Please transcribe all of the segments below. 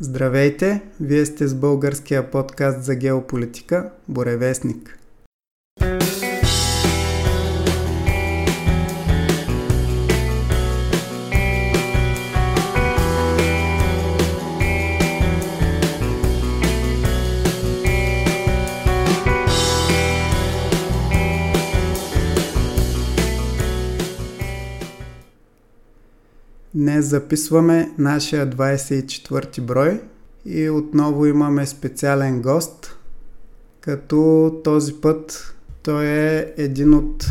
Здравейте! Вие сте с българския подкаст за геополитика Боревестник. Днес записваме нашия 24 брой и отново имаме специален гост, като този път той е един от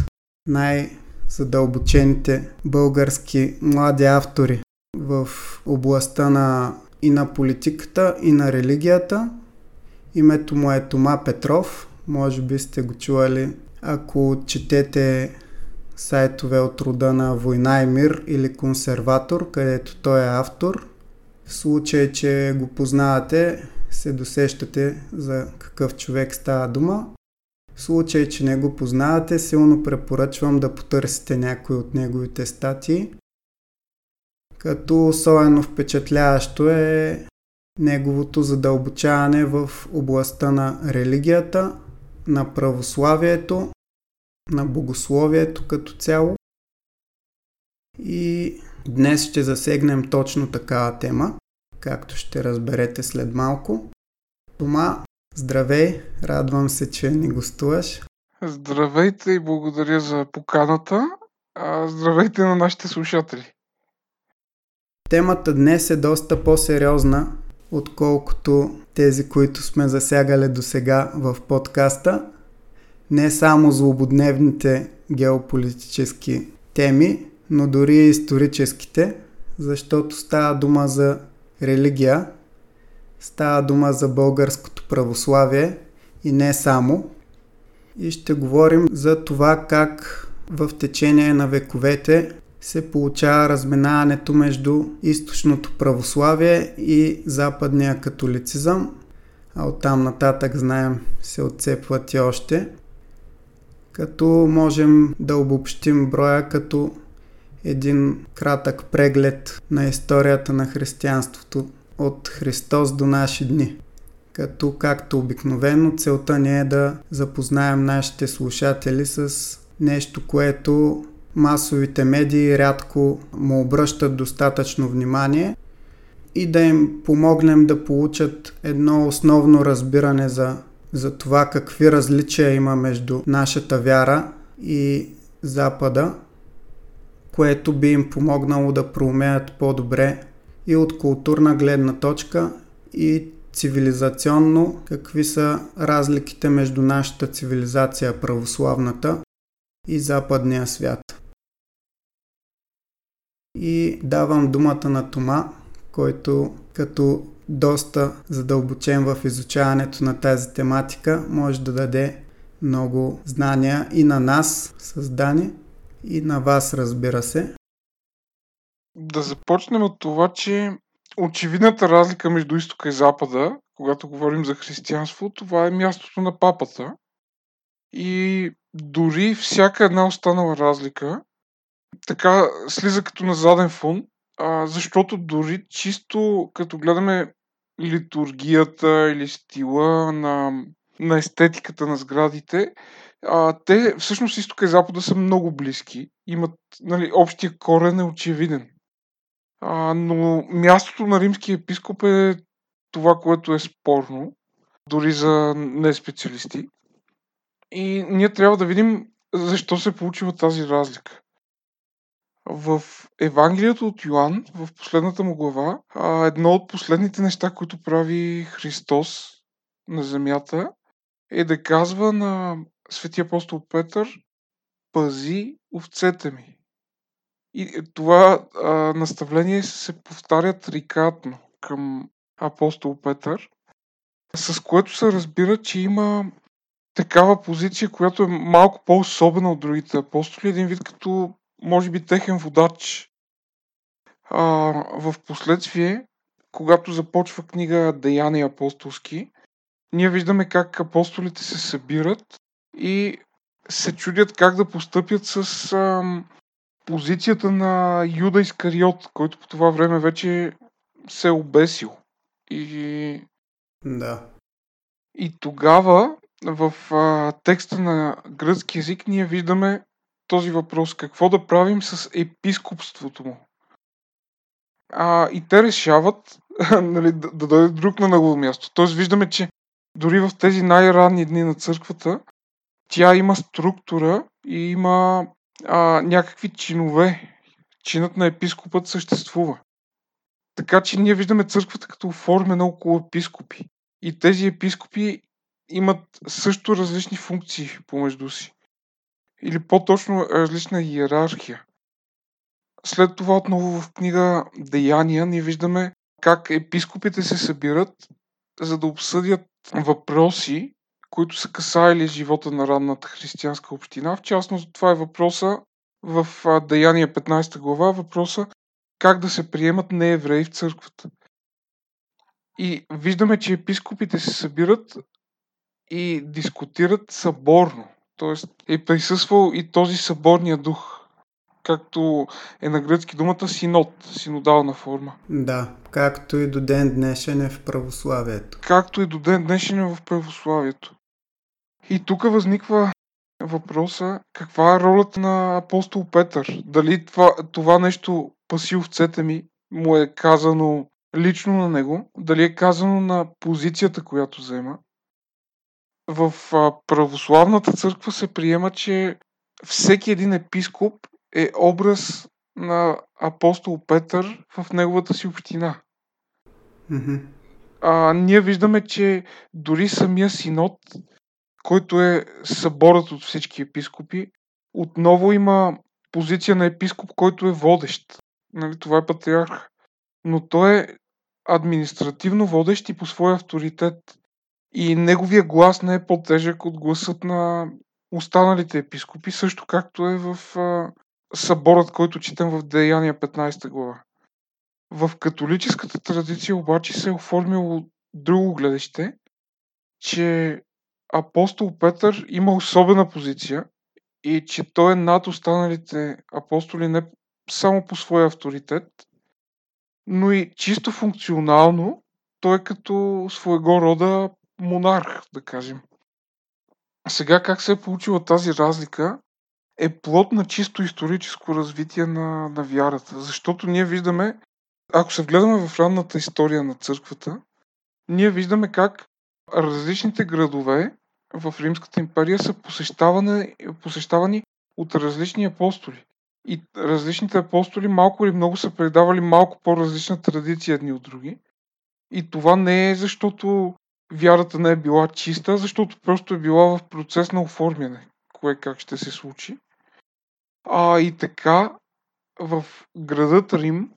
най-задълбочените български млади автори в областта на и на политиката, и на религията. Името му е Тома Петров. Може би сте го чували, ако четете сайтове от рода на Война и мир или Консерватор, където той е автор. В случай, че го познавате, се досещате за какъв човек става дума. В случай, че не го познавате, силно препоръчвам да потърсите някои от неговите статии. Като особено впечатляващо е неговото задълбочаване в областта на религията, на православието на богословието като цяло. И днес ще засегнем точно такава тема, както ще разберете след малко. Тома, здравей! Радвам се, че ни гостуваш. Здравейте и благодаря за поканата. А, здравейте на нашите слушатели. Темата днес е доста по-сериозна, отколкото тези, които сме засягали до сега в подкаста не само злободневните геополитически теми, но дори и историческите, защото става дума за религия, става дума за българското православие и не само. И ще говорим за това как в течение на вековете се получава разминаването между източното православие и западния католицизъм, а оттам нататък знаем се отцепват и още – като можем да обобщим броя като един кратък преглед на историята на християнството от Христос до наши дни. Като, както обикновено, целта ни е да запознаем нашите слушатели с нещо, което масовите медии рядко му обръщат достатъчно внимание и да им помогнем да получат едно основно разбиране за за това какви различия има между нашата вяра и Запада, което би им помогнало да проумеят по-добре и от културна гледна точка и цивилизационно какви са разликите между нашата цивилизация православната и западния свят. И давам думата на Тома, който като доста задълбочен в изучаването на тази тематика, може да даде много знания и на нас, създани, и на вас, разбира се. Да започнем от това, че очевидната разлика между изтока и запада, когато говорим за християнство, това е мястото на папата. И дори всяка една останала разлика така слиза като на заден фон, защото дори чисто като гледаме литургията или стила на, на естетиката на сградите, а, те всъщност изтока и запада са много близки. Имат, нали, общия корен е очевиден. А, но мястото на римския епископ е това, което е спорно, дори за неспециалисти. И ние трябва да видим защо се получила тази разлика. В Евангелието от Йоан, в последната му глава, едно от последните неща, които прави Христос на земята, е да казва на светия апостол Петър пази овцете ми. И това а, наставление се повтаря трикратно към апостол Петър, с което се разбира, че има такава позиция, която е малко по-особена от другите апостоли, един вид като може би техен водач. А, в последствие, когато започва книга Деяния апостолски, ние виждаме как апостолите се събират и се чудят как да постъпят с а, позицията на Юда Искариот, който по това време вече се е обесил И, Да. и тогава в а, текста на гръцки язик ние виждаме този въпрос. Какво да правим с епископството му? А, и те решават нали, да, да дойде друг на негово място. Тоест виждаме, че дори в тези най-ранни дни на църквата, тя има структура и има а, някакви чинове. Чинът на епископът съществува. Така че ние виждаме църквата като оформена около епископи. И тези епископи имат също различни функции помежду си. Или по-точно различна иерархия. След това отново в книга Деяния ние виждаме как епископите се събират, за да обсъдят въпроси, които са касаели живота на ранната християнска община. В частност, това е въпроса в Деяния 15 глава, въпроса как да се приемат неевреи в църквата. И виждаме, че епископите се събират и дискутират съборно. Тоест е присъствал и този съборния дух, както е на гръцки думата синод, синодална форма. Да, както и до ден днешен е в православието. Както и до ден днешен е в православието. И тук възниква въпроса каква е ролята на апостол Петър. Дали това, това нещо паси овцете ми му е казано лично на него, дали е казано на позицията, която взема. В православната църква се приема, че всеки един епископ е образ на апостол Петър в неговата си община. Mm-hmm. А, ние виждаме, че дори самия синод, който е съборът от всички епископи, отново има позиция на епископ, който е водещ. Нали, това е патриарх. Но той е административно водещ и по своя авторитет. И неговия глас не е по-тежък от гласът на останалите епископи, също както е в а, съборът, който четем в Деяния 15 глава. В католическата традиция обаче се е оформило друго гледаще, че апостол Петър има особена позиция и че той е над останалите апостоли не само по своя авторитет, но и чисто функционално той е като своего рода монарх, да кажем. Сега как се е получила тази разлика е плод на чисто историческо развитие на, на вярата. Защото ние виждаме, ако се вгледаме в ранната история на църквата, ние виждаме как различните градове в Римската империя са посещавани, посещавани от различни апостоли. И различните апостоли малко или много са предавали малко по-различна традиция едни от други. И това не е защото вярата не е била чиста, защото просто е била в процес на оформяне, кое как ще се случи. А и така, в градът Рим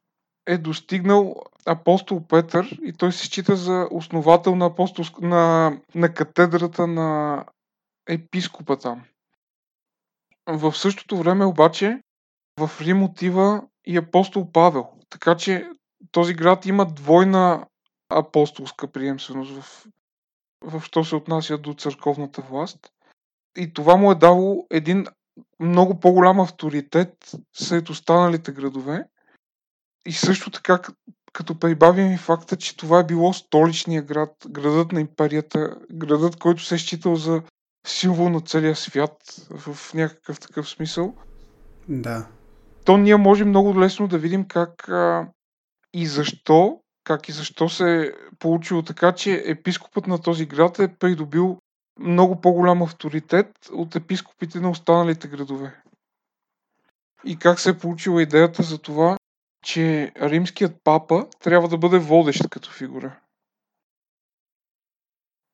е достигнал апостол Петър и той се счита за основател на, апостол, на, на катедрата на епископа там. В същото време обаче в Рим отива и апостол Павел. Така че този град има двойна апостолска приемственост в, в що се отнася до църковната власт. И това му е дало един много по-голям авторитет сред останалите градове. И също така, като прибавим и факта, че това е било столичния град, градът на империята, градът, който се е считал за символ на целия свят в някакъв такъв смисъл. Да. То ние можем много лесно да видим как а, и защо, как и защо се е получило така, че епископът на този град е придобил много по-голям авторитет от епископите на останалите градове. И как се е получила идеята за това, че римският папа трябва да бъде водещ като фигура.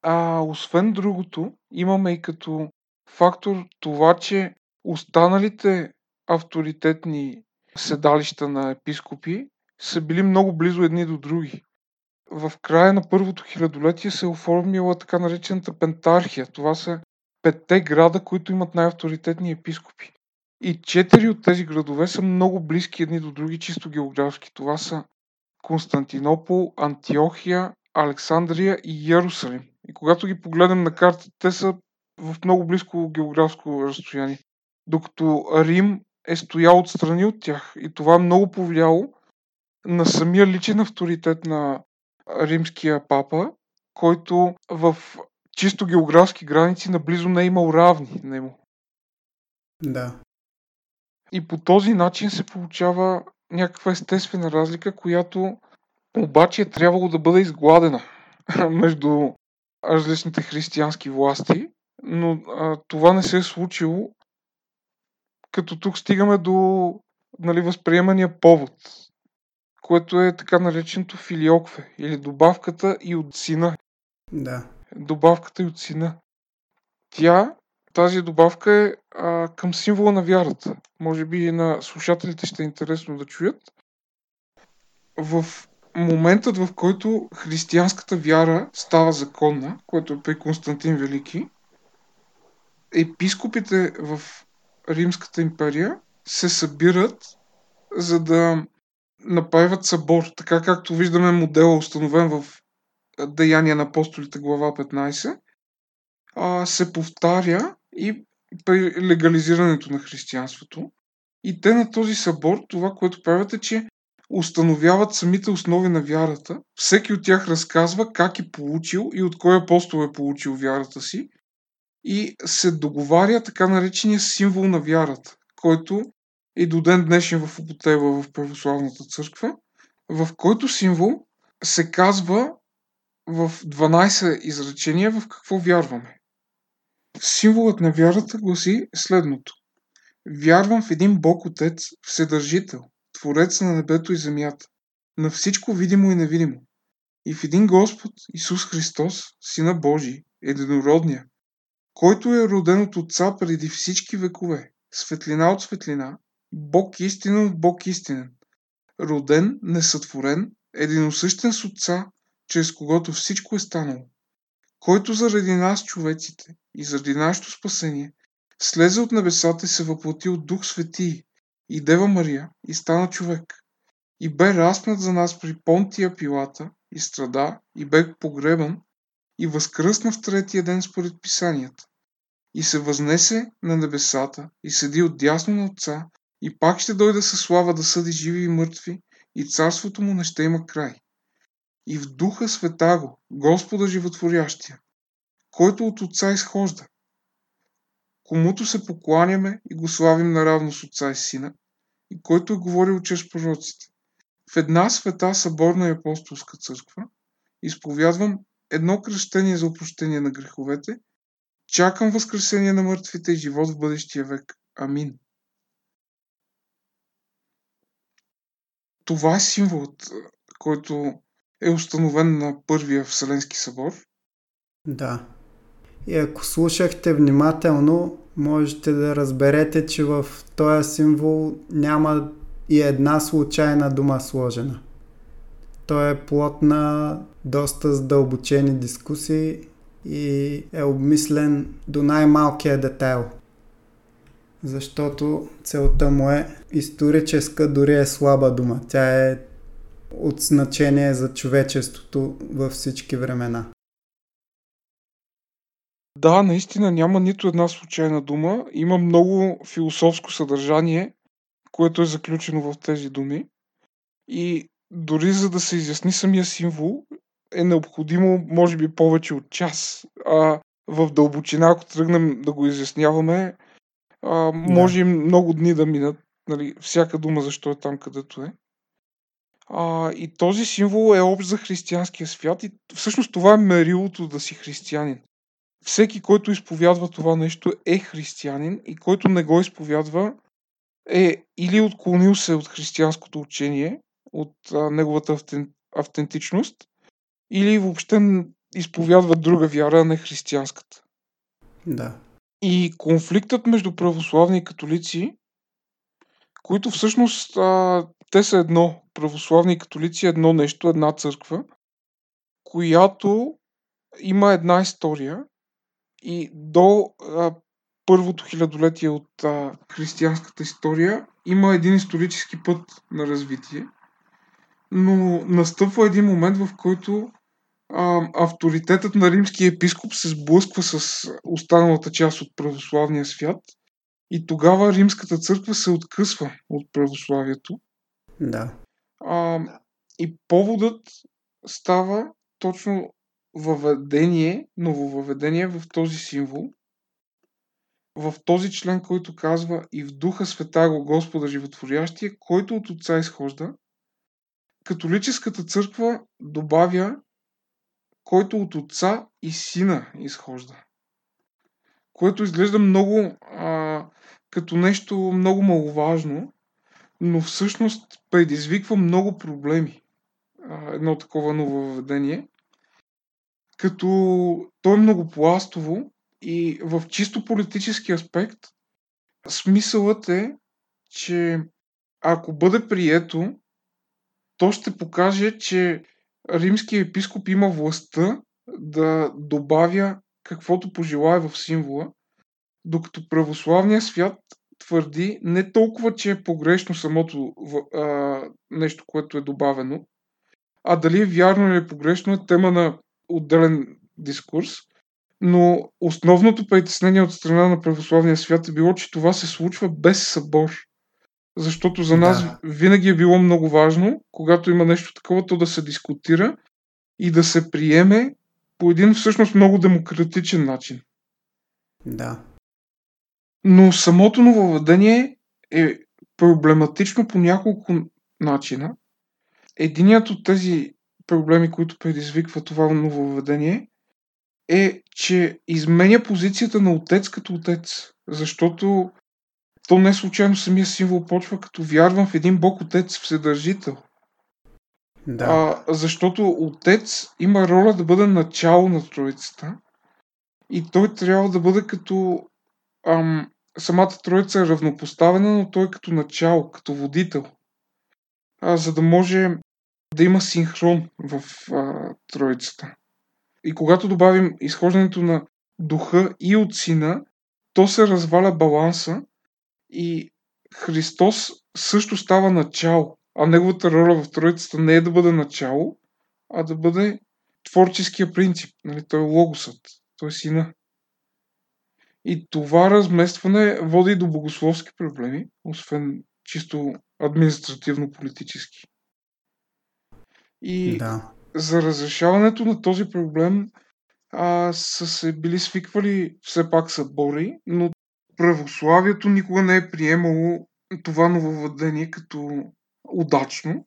А освен другото, имаме и като фактор това, че останалите авторитетни седалища на епископи са били много близо едни до други. В края на първото хилядолетие се е оформила така наречената пентархия. Това са петте града, които имат най-авторитетни епископи. И четири от тези градове са много близки едни до други, чисто географски. Това са Константинопол, Антиохия, Александрия и Ярусалим. И когато ги погледнем на карта, те са в много близко географско разстояние. Докато Рим е стоял отстрани от тях. И това е много повлияло на самия личен авторитет на римския папа, който в чисто географски граници наблизо не е имал равни него. Да. И по този начин се получава някаква естествена разлика, която обаче е трябвало да бъде изгладена между различните християнски власти, но а, това не се е случило, като тук стигаме до нали, възприемания повод, което е така нареченото филиокве или добавката и от сина. Да. Добавката и от сина. Тя, тази добавка е а, към символа на вярата. Може би и на слушателите ще е интересно да чуят. В моментът, в който християнската вяра става законна, което е при Константин Велики, епископите в Римската империя се събират, за да направят събор, така както виждаме модела установен в Деяния на апостолите глава 15, а, се повтаря и при легализирането на християнството. И те на този събор, това, което правят е, че установяват самите основи на вярата. Всеки от тях разказва как е получил и от кой апостол е получил вярата си. И се договаря така наречения символ на вярата, който и до ден днешен в употреба в православната църква, в който символ се казва в 12 изречения в какво вярваме. Символът на вярата гласи следното. Вярвам в един Бог Отец, Вседържител, Творец на небето и земята, на всичко видимо и невидимо, и в един Господ, Исус Христос, Сина Божий, единородния, който е роден от Отца преди всички векове, светлина от светлина, Бог истинен Бог истинен, роден, несътворен, единосъщен с Отца, чрез когото всичко е станало, който заради нас, човеците, и заради нашето спасение, слезе от небесата и се въплати от Дух Свети и Дева Мария и стана човек. И бе разпнат за нас при Понтия Пилата и страда и бе погребан и възкръсна в третия ден според писанията. И се възнесе на небесата и седи от дясно на Отца и пак ще дойде със слава да съди живи и мъртви и царството му не ще има край. И в духа света го, Господа животворящия, който от Отца изхожда, комуто се покланяме и го славим наравно с Отца и Сина, и който е говорил чрез пророците. В една света съборна и апостолска църква изповядвам едно кръщение за опрощение на греховете, чакам възкресение на мъртвите и живот в бъдещия век. Амин. Това е символът, който е установен на Първия Вселенски събор. Да. И ако слушахте внимателно, можете да разберете, че в този символ няма и една случайна дума сложена. Той е плод на доста задълбочени дискусии и е обмислен до най-малкия детайл. Защото целта му е историческа, дори е слаба дума. Тя е от значение за човечеството във всички времена. Да, наистина няма нито една случайна дума. Има много философско съдържание, което е заключено в тези думи. И дори за да се изясни самия символ, е необходимо, може би, повече от час. А в дълбочина, ако тръгнем да го изясняваме, а, може да. много дни да минат. Нали, всяка дума защо е там, където е. А, и този символ е общ за християнския свят и всъщност това е мерилото да си християнин всеки, който изповядва това нещо е християнин и който не го изповядва е или отклонил се от християнското учение, от а, неговата автен, автентичност, или въобще изповядва друга вяра, а не християнската. Да. И конфликтът между православни и католици, които всъщност а, те са едно, православни и католици, едно нещо, една църква, която има една история и до а, първото хилядолетие от а, християнската история има един исторически път на развитие, но настъпва един момент, в който а, авторитетът на римския епископ се сблъсква с останалата част от православния свят и тогава римската църква се откъсва от православието. Да. А, и поводът става точно въведение, нововъведение в този символ, в този член, който казва и в Духа Света го Господа Животворящия, който от Отца изхожда, католическата църква добавя който от Отца и Сина изхожда. Което изглежда много а, като нещо много маловажно, но всъщност предизвиква много проблеми. А, едно такова ново въведение. Като то е многопластово и в чисто политически аспект смисълът е, че ако бъде прието, то ще покаже, че римският епископ има властта да добавя каквото пожелае в символа, докато православният свят твърди не толкова, че е погрешно самото а, нещо, което е добавено, а дали е вярно или е погрешно е тема на отделен дискурс. Но основното притеснение от страна на православния свят е било, че това се случва без събор. Защото за нас да. винаги е било много важно, когато има нещо такова, то да се дискутира и да се приеме по един всъщност много демократичен начин. Да. Но самото нововведение е проблематично по няколко начина. Единият от тези проблеми, които предизвиква това нововведение, е, че изменя позицията на отец като отец. Защото то не случайно самия символ почва като вярвам в един Бог Отец Вседържител. Да. А, защото Отец има роля да бъде начало на Троицата и той трябва да бъде като ам, самата Троица е равнопоставена, но той е като начало, като водител. А, за да може да има синхрон в а, Троицата. И когато добавим изхождането на духа и от сина, то се разваля баланса и Христос също става начало, а неговата роля в Троицата не е да бъде начало, а да бъде творческия принцип. Нали? Той е логосът, той е сина. И това разместване води до богословски проблеми, освен чисто административно-политически. И да. за разрешаването на този проблем а, са се били свиквали все пак събори, но православието никога не е приемало това нововведение като удачно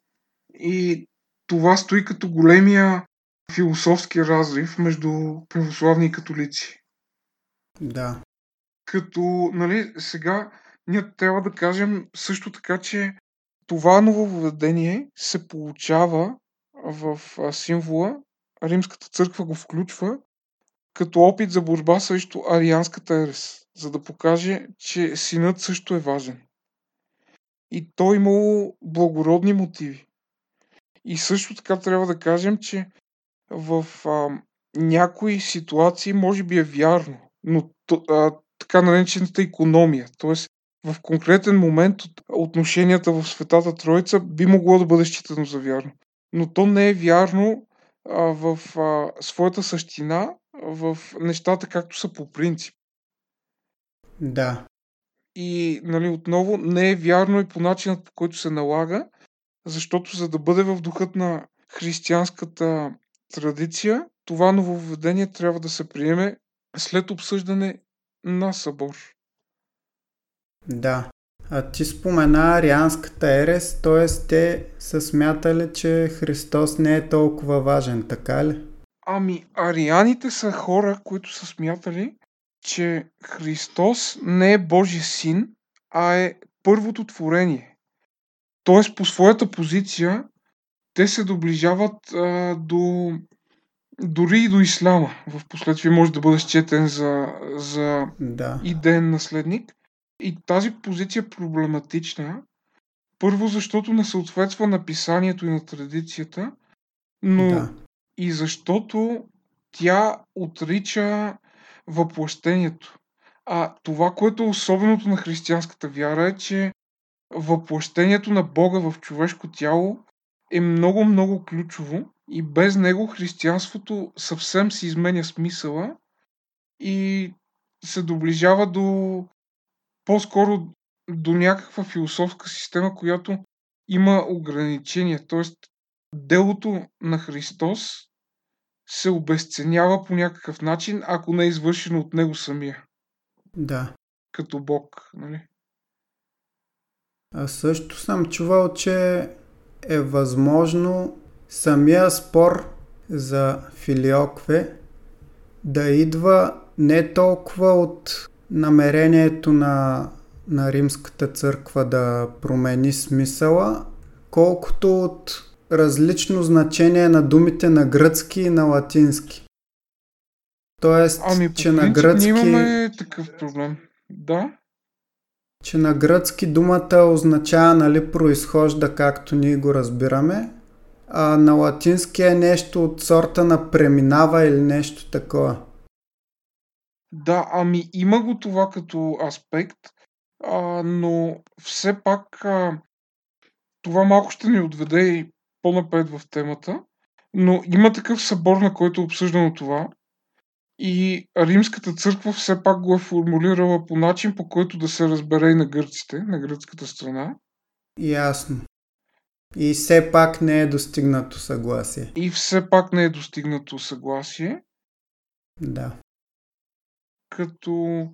и това стои като големия философски разрив между православни и католици. Да. Като, нали, сега ние трябва да кажем също така, че това нововведение се получава в символа, Римската църква го включва като опит за борба срещу арианската ерес, за да покаже, че синът също е важен. И той имало благородни мотиви. И също така трябва да кажем, че в а, някои ситуации може би е вярно, но а, така наречената економия, т.е. в конкретен момент от отношенията в Светата Троица би могло да бъде считано за вярно. Но то не е вярно а, в а, своята същина в нещата както са по принцип. Да. И нали, отново не е вярно и по начинът по който се налага, защото за да бъде в духът на християнската традиция, това нововведение трябва да се приеме след обсъждане на събор. Да. А ти спомена арианската ерес, т.е. те са смятали, че Христос не е толкова важен, така ли? Ами, арианите са хора, които са смятали, че Христос не е Божия син, а е първото творение. Тоест, по своята позиция, те се доближават а, до дори и до исляма. В последствие може да бъде счетен за, за да. идеен наследник. И тази позиция е проблематична. Първо, защото не съответства на писанието и на традицията, но да и защото тя отрича въплъщението. А това, което е особеното на християнската вяра е, че въплъщението на Бога в човешко тяло е много, много ключово и без него християнството съвсем си изменя смисъла и се доближава до по-скоро до някаква философска система, която има ограничения. Тоест, делото на Христос се обесценява по някакъв начин, ако не е извършено от него самия. Да. Като Бог, нали? А също съм чувал, че е възможно самия спор за филиокве да идва не толкова от намерението на, на римската църква да промени смисъла, колкото от различно значение на думите на гръцки и на латински. Тоест, ами, че на гръцки... Ние имаме такъв проблем. Да? Че на гръцки думата означава, нали, произхожда както ние го разбираме, а на латински е нещо от сорта на преминава или нещо такова. Да, ами има го това като аспект, а, но все пак а, това малко ще ни отведе и по-напред в темата, но има такъв събор, на който е обсъждано това. И Римската църква все пак го е формулирала по начин, по който да се разбере и на гърците, на гръцката страна. Ясно. И все пак не е достигнато съгласие. И все пак не е достигнато съгласие. Да. Като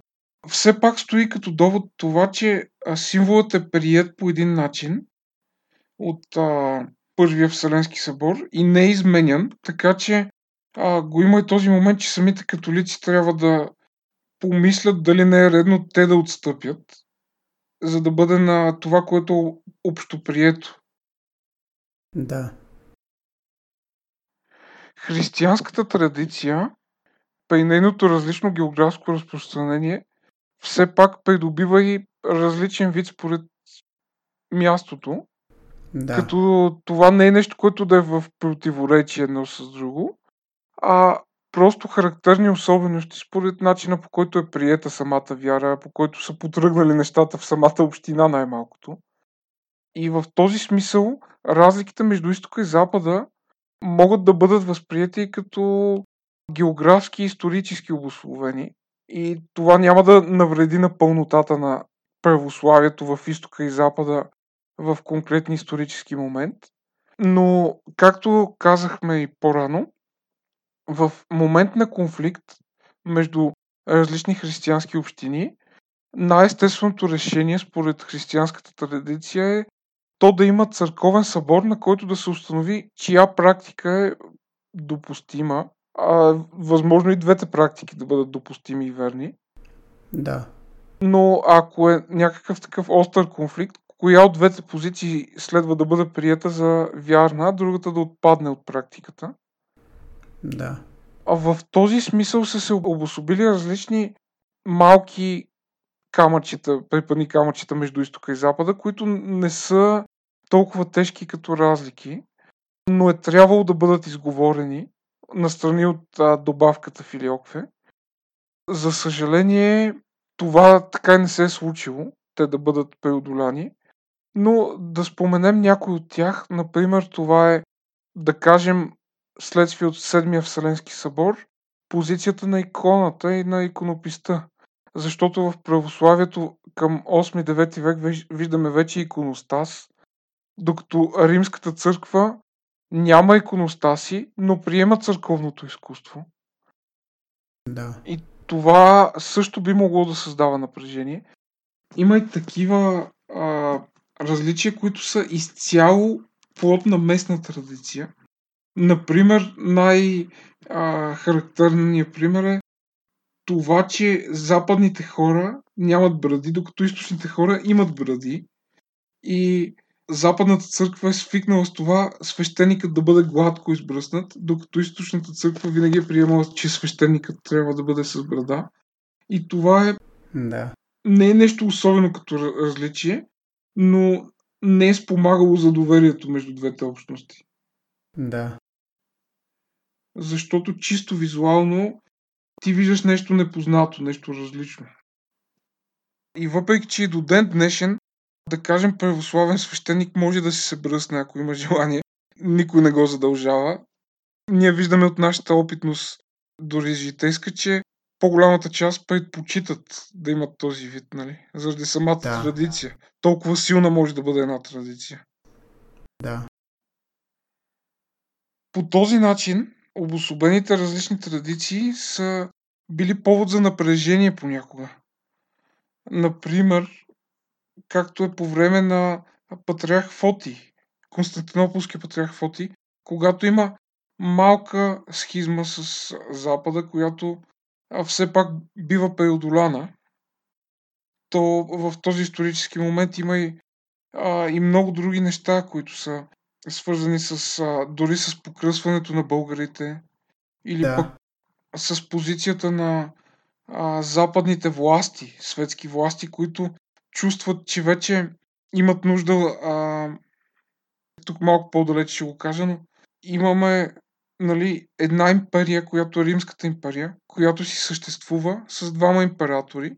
все пак стои като довод това, че символът е прият по един начин от а, Първия Вселенски събор и не е изменян, така че а, го има и този момент, че самите католици трябва да помислят дали не е редно те да отстъпят, за да бъде на това, което е общоприето. Да. Християнската традиция, при нейното различно географско разпространение, все пак придобива и различен вид според мястото. Да. Като това не е нещо, което да е в противоречие едно с друго, а просто характерни особености според начина по който е приета самата вяра, по който са потръгнали нещата в самата община най-малкото. И в този смисъл разликите между изтока и запада могат да бъдат възприяти като географски и исторически обословени. И това няма да навреди на пълнотата на православието в изтока и запада в конкретни исторически момент. Но, както казахме и по-рано, в момент на конфликт между различни християнски общини, най-естественото решение според християнската традиция е то да има църковен събор, на който да се установи чия практика е допустима, а възможно и двете практики да бъдат допустими и верни. Да. Но ако е някакъв такъв остър конфликт, коя от двете позиции следва да бъде прията за вярна, другата да отпадне от практиката. Да. А в този смисъл са се обособили различни малки камъчета, препъдни камъчета между изтока и запада, които не са толкова тежки като разлики, но е трябвало да бъдат изговорени настрани от а, добавката филиокве. За съжаление, това така и не се е случило, те да бъдат преодоляни. Но да споменем някой от тях, например, това е, да кажем, следствие от Седмия Вселенски събор, позицията на иконата и на иконописта. Защото в православието към 8-9 век виждаме вече иконостас, докато Римската църква няма иконостаси, но приема църковното изкуство. Да. И това също би могло да създава напрежение. Има и такива а, различия, които са изцяло плод на местна традиция. Например, най-характерният пример е това, че западните хора нямат бради, докато източните хора имат бради. И Западната църква е свикнала с това свещеникът да бъде гладко избръснат, докато източната църква винаги е приемала, че свещеникът трябва да бъде с брада. И това е да. не е нещо особено като различие, но не е спомагало за доверието между двете общности. Да. Защото чисто визуално ти виждаш нещо непознато, нещо различно. И въпреки, че и до ден днешен, да кажем, православен свещеник може да се бръсне, ако има желание. Никой не го задължава. Ние виждаме от нашата опитност, дори житейска, че по-голямата част предпочитат да имат този вид, нали? Заради самата да. традиция. Толкова силна може да бъде една традиция. Да. По този начин обособените различни традиции са били повод за напрежение понякога. Например, както е по време на патриарх Фоти, Константинополския патриарх Фоти, когато има малка схизма с Запада, която все пак бива преодоляна, то в този исторически момент има и, а, и много други неща, които са свързани с, а, дори с покръсването на българите или Да. пък с позицията на а, западните власти, светски власти, които чувстват, че вече имат нужда, а, тук малко по-далече ще го кажа, но имаме нали, една империя, която е Римската империя, която си съществува с двама императори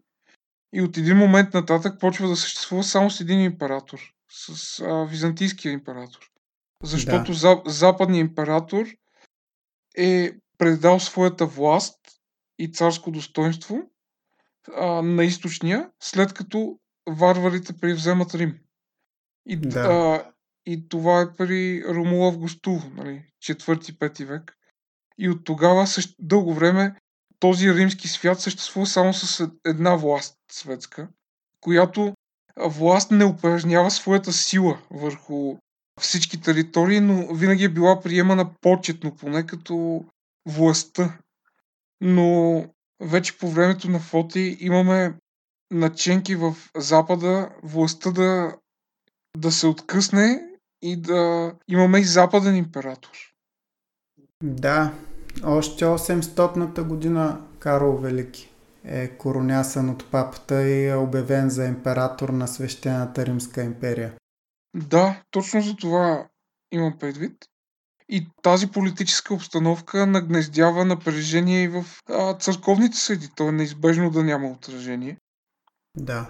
и от един момент нататък почва да съществува само с един император, с а, Византийския император. Защото Да. за, западният император е предал своята власт и царско достоинство а, на източния, след като варварите превземат Рим. И, Да. а, и това е при Ромула в Гостул, нали, 4-5 век. И от тогава също, дълго време този римски свят съществува само с една власт светска, която власт не упражнява своята сила върху всички територии, но винаги е била приемана почетно, поне като властта. Но вече по времето на Фоти имаме наченки в Запада властта да, да се откъсне и да имаме и Западен император. Да, още 800-та година Карл Велики е коронясан от папата и е обявен за император на свещената Римска империя. Да, точно за това имам предвид. И тази политическа обстановка нагнездява напрежение и в а, църковните съди. То е неизбежно да няма отражение. Да.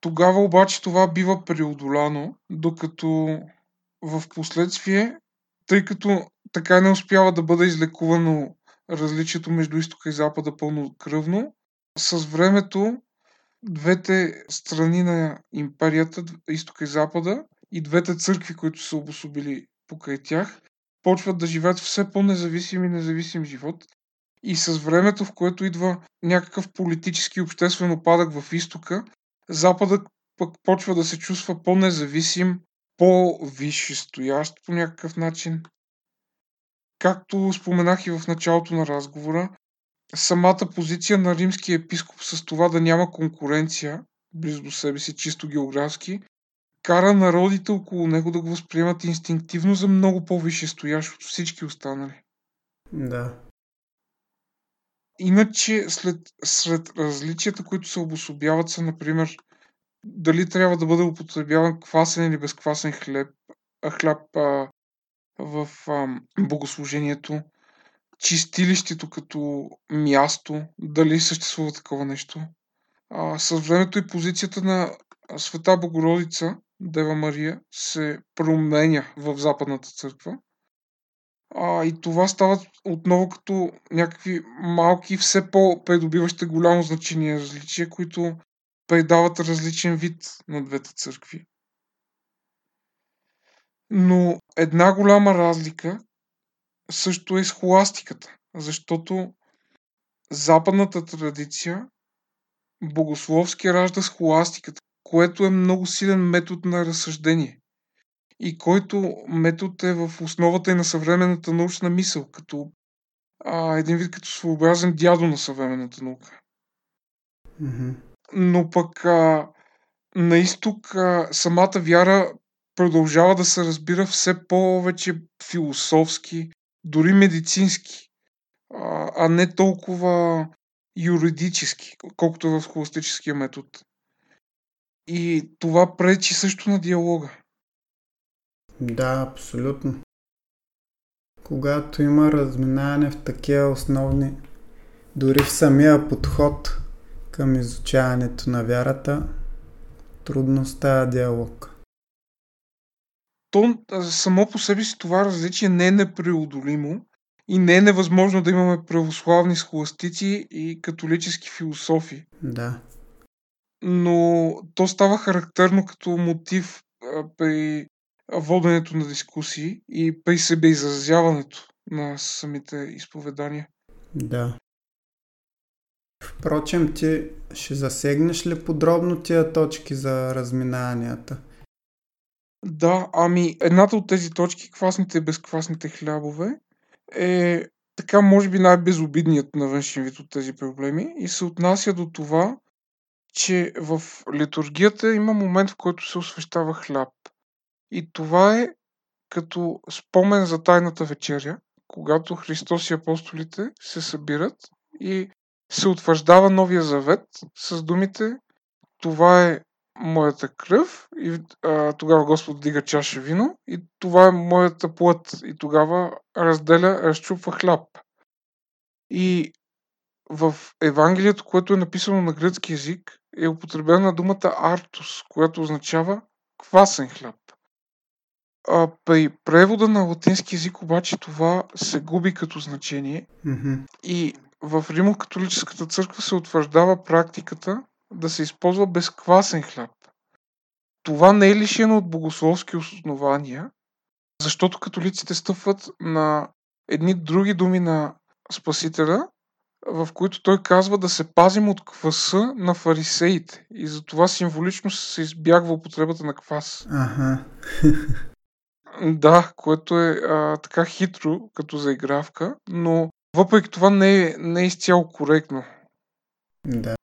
Тогава обаче това бива преодоляно, докато в последствие, тъй като така не успява да бъде излекувано различието между изтока и запада пълнокръвно, с времето двете страни на империята, изтока и запада, и двете църкви, които са обособили покрай тях, почват да живеят все по-независим и независим живот. И с времето, в което идва някакъв политически и обществен опадък в изтока, Западът пък почва да се чувства по-независим, по-висшестоящ по някакъв начин. Както споменах и в началото на разговора, самата позиция на римския епископ с това да няма конкуренция близо до себе си, чисто географски, кара народите около него да го възприемат инстинктивно за много по-висше стоящ от всички останали. Да. Иначе, след, сред различията, които се обособяват са, например, дали трябва да бъде употребяван квасен или безквасен хлеб, а хляб а, в а, богослужението, чистилището като място, дали съществува такова нещо. А, с времето и позицията на Света Богородица, Дева Мария, се променя в Западната църква. А, и това става отново като някакви малки, все по-придобиващи голямо значение различия, които предават различен вид на двете църкви. Но една голяма разлика също е схоластиката, защото западната традиция богословски ражда схоластиката, което е много силен метод на разсъждение и който метод е в основата и на съвременната научна мисъл, като а, един вид като своеобразен дядо на съвременната наука. Мгм. Но пък а, на изток а, самата вяра продължава да се разбира все повече философски, дори медицински, а, а не толкова юридически, колкото в холистическия метод. И това пречи също на диалога. Да, абсолютно. Когато има разминаване в такива основни, дори в самия подход към изучаването на вярата, трудно става диалог. То само по себе си това различие не е непреодолимо и не е невъзможно да имаме православни схоластици и католически философи. Да, но то става характерно като мотив при воденето на дискусии и при себе изразяването на самите изповедания. Да. Впрочем, ти ще засегнеш ли подробно тия точки за разминанията? Да, ами едната от тези точки, квасните и безквасните хлябове, е така може би най-безобидният на външен вид от тези проблеми и се отнася до това, че в литургията има момент, в който се освещава хляб. И това е като спомен за тайната вечеря, когато Христос и апостолите се събират и се утвърждава новия завет с думите това е моята кръв и а, тогава Господ дига чаша вино и това е моята плът и тогава разделя, разчупва хляб. И в Евангелието, което е написано на гръцки язик, е употребена думата артус, която означава квасен хляб. А, при превода на латински язик обаче това се губи като значение Mm-hmm. и в Римо-католическата църква се утвърждава практиката да се използва безквасен хляб. Това не е лишено от богословски основания, защото католиците стъпват на едни други думи на Спасителя, в които той казва да се пазим от кваса на фарисеите и затова символично се избягва употребата на квас. Ага. Да, което е а, така хитро като заигравка, но въпреки това не е, не е изцяло коректно. Да.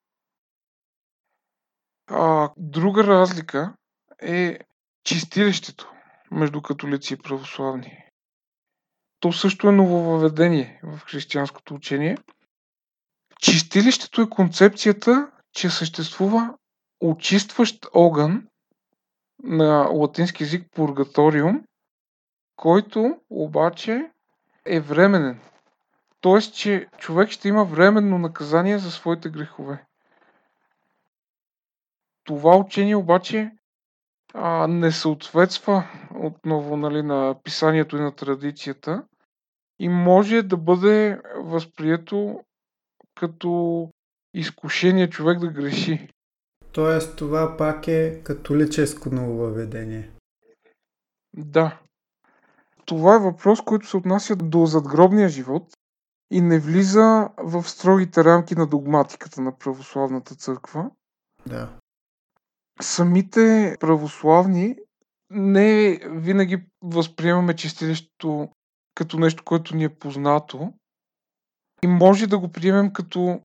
А, друга разлика е чистилището между католици и православни. То също е нововъведение в християнското учение. Чистилището е концепцията, че съществува очистващ огън на латински язик пургаториум, който обаче е временен. Тоест, че човек ще има временно наказание за своите грехове. Това учение обаче а, не съответства отново нали, на писанието и на традицията и може да бъде възприето като изкушение човек да греши. Тоест това пак е католическо нововъведение. Да. Това е въпрос, който се отнася до задгробния живот и не влиза в строгите рамки на догматиката на православната църква. Да. Самите православни не винаги възприемаме чистилището като нещо, което ни е познато и може да го приемем като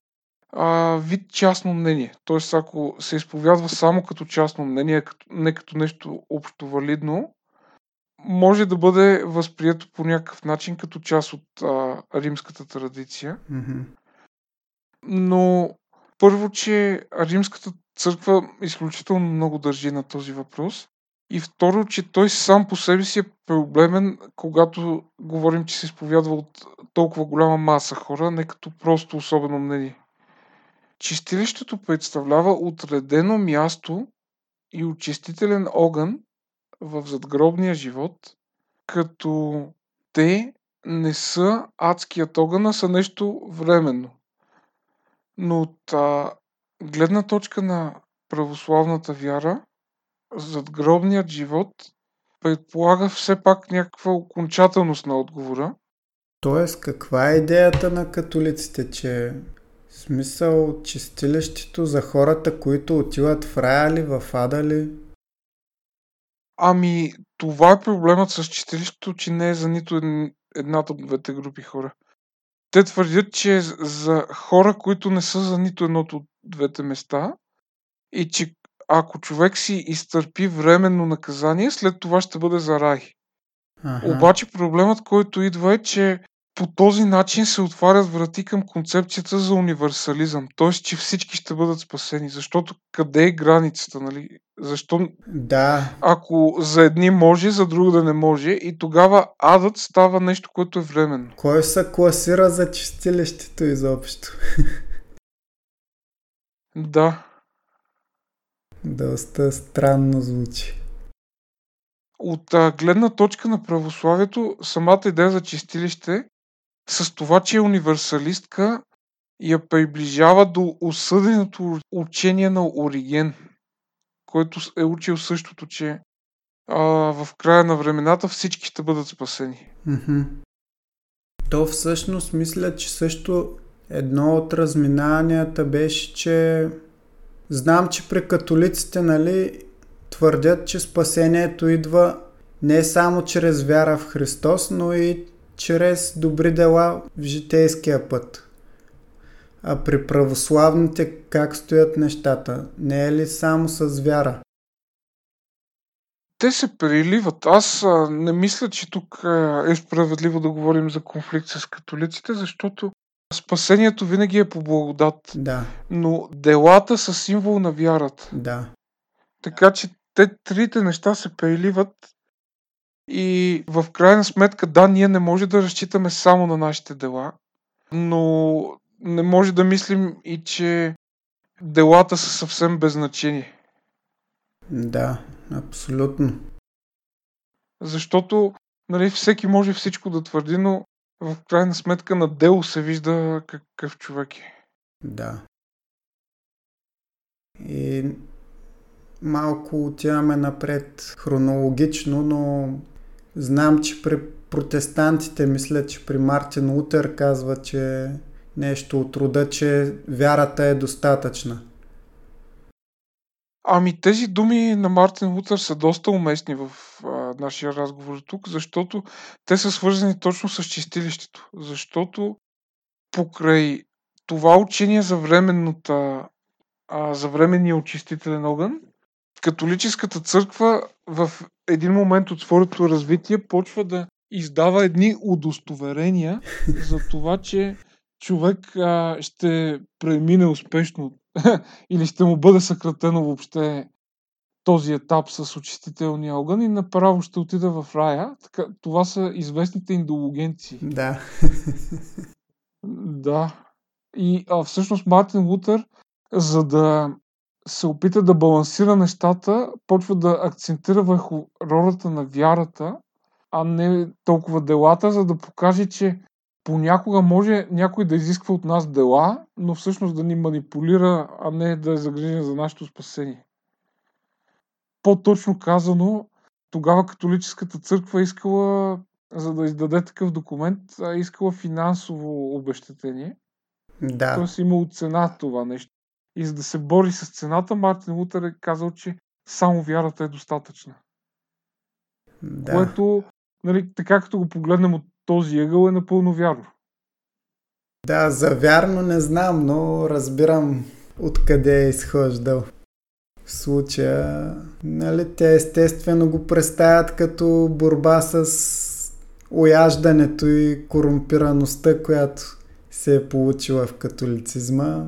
а, вид частно мнение. Тоест, ако се изповядва само като частно мнение, не като нещо общо валидно, може да бъде възприето по някакъв начин като част от а, римската традиция. Но първо, че римската църква изключително много държи на този въпрос. И второ, че той сам по себе си е проблемен, когато говорим, че се изповядва от толкова голяма маса хора, не като просто особено мнение. Чистилището представлява отредено място и очистителен огън в задгробния живот, като те не са адският огън, са нещо временно. Но от а, гледна точка на православната вяра, задгробният живот предполага все пак някаква окончателност на отговора. Тоест, каква е идеята на католиците, че в смисъл чистилището за хората, които отиват в рая ли, в ада ли? Ами, това е проблемът с чистилището, че не е за нито ед- едната от двете групи хора. Те твърдят, че е за хора, които не са за нито едното от двете места и че ако човек си изтърпи временно наказание, след това ще бъде за рай. Ага. Обаче проблемът, който идва е, че по този начин се отварят врати към концепцията за универсализъм. Т.е. че всички ще бъдат спасени. Защото къде е границата, нали? Защо Да, ако за едни може, за друго да не може и тогава адът става нещо, което е временно. кой се класира за чистилището изобщо? Да. Доста странно звучи. От а, гледна точка на православието, самата идея за чистилище с това, че е универсалистка, я приближава до осъденото учение на Ориген, който е учил същото, че а, в края на времената всички ще бъдат спасени. Mm-hmm. То всъщност мисля, че също едно от разминанията беше, че знам, че при католиците, нали, твърдят, че спасението идва не само чрез вяра в Христос, но и чрез добри дела в житейския път. А при православните как стоят нещата? Не е ли само с вяра? Те се преливат. Аз а, не мисля, че тук е справедливо да говорим за конфликт с католиците, защото спасението винаги е по благодат. Да. Но делата са символ на вярата. Да. Така че те трите неща се преливат и в крайна сметка, да, ние не може да разчитаме само на нашите дела, но не може да мислим и, че делата са съвсем без значение. Да, абсолютно. Защото нали, всеки може всичко да твърди, но в крайна сметка на дело се вижда какъв човек е. Да. И малко отиваме напред хронологично, но знам, че при протестантите, мисля, че при Мартин Лутер казва, че нещо от рода, че вярата е достатъчна. Ами тези думи на Мартин Лутер са доста уместни в а, нашия разговор тук, защото те са свързани точно с чистилището. Защото покрай това учение за временната, а, за временния очистителен огън, католическата църква в един момент от своето развитие почва да издава едни удостоверения за това, че човек а, ще премине успешно или ще му бъде съкратено въобще този етап с очистителния огън и направо ще отида в рая. Така, това са известните индулогенции. Да. да. И а, всъщност Мартин Лутер, за да се опита да балансира нещата, почва да акцентира върху ролята на вярата, а не толкова делата, за да покаже, че понякога може някой да изисква от нас дела, но всъщност да ни манипулира, а не да е загрижен за нашето спасение. По-точно казано, тогава католическата църква искала, за да издаде такъв документ, искала финансово обещетение. Да. Тоест имало цена това нещо. И за да се бори с цената, Мартин Лутер е казал, че само вярата е достатъчна. Да. Което, нали, така като го погледнем от този ъгъл е напълно вярно. Да, за вярно не знам, но разбирам откъде е изхождал. В случая, нали, те естествено го представят като борба с ояждането и корумпираността, която се е получила в католицизма.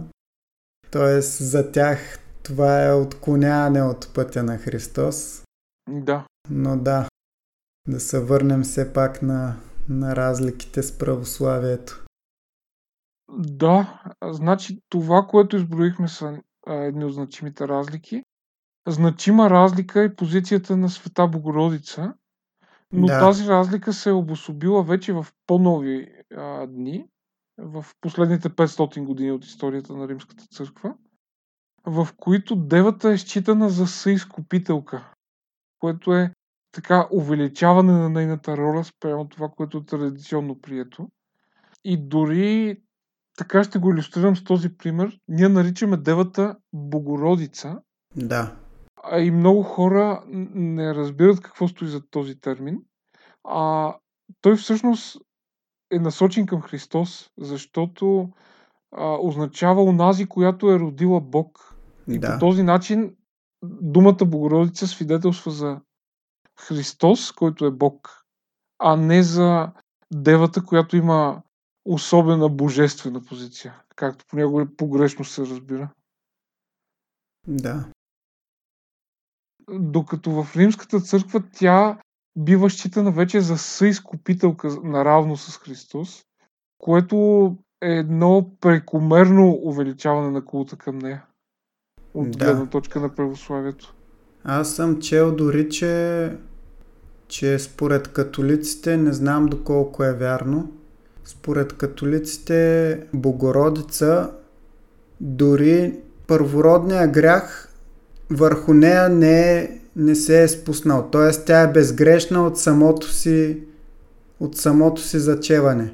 Тоест за тях това е отклоняване от пътя на Христос. Да. Но да, да се върнем все пак на, на разликите с православието. Да, значи това, което изброихме са едни от значимите разлики. Значима разлика е позицията на Света Богородица, но Да. тази разлика се е обособила вече в по-нови а, дни, в последните 500 години от историята на Римската църква, в които девата е считана за съизкупителка, което е така увеличаване на нейната роля спрямо това, което е традиционно прието. И дори така ще го иллюстрирам с този пример. Ние наричаме девата Богородица, Да. а и много хора не разбират какво стои за този термин. А той всъщност е насочен към Христос, защото а, означава онази, която е родила Бог. И Да. по този начин думата Богородица свидетелства за Христос, който е Бог, а не за девата, която има особена божествена позиция, както понякога погрешно се разбира. Да. Докато в Римската църква тя бива считана вече за съизкупителка наравно с Христос, което е едно прекомерно увеличаване на култа към нея. От Да. гледна точка на православието. Аз съм чел дори, че, че според католиците, не знам доколко е вярно, според католиците Богородица дори първородния грях върху нея не, е, не се е спуснал. Тоест тя е безгрешна от самото си, от самото си зачеване.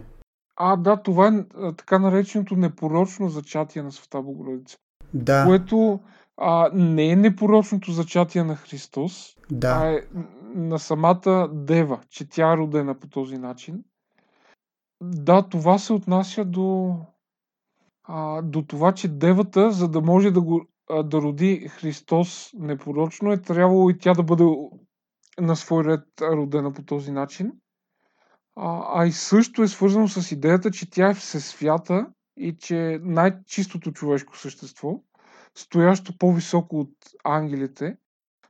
А, да, това е така нареченото непорочно зачатие на Света Богородица. Да. Което а, не е непорочното зачатие на Христос, да. а е на самата Дева, че тя е родена по този начин. Да, това се отнася до, а, до това, че Девата, за да може да, го, а, да роди Христос непорочно, е трябвало и тя да бъде на свой ред родена по този начин. А, а и също е свързано с идеята, че тя е всесвята и че е най-чистото човешко същество, стоящо по-високо от ангелите,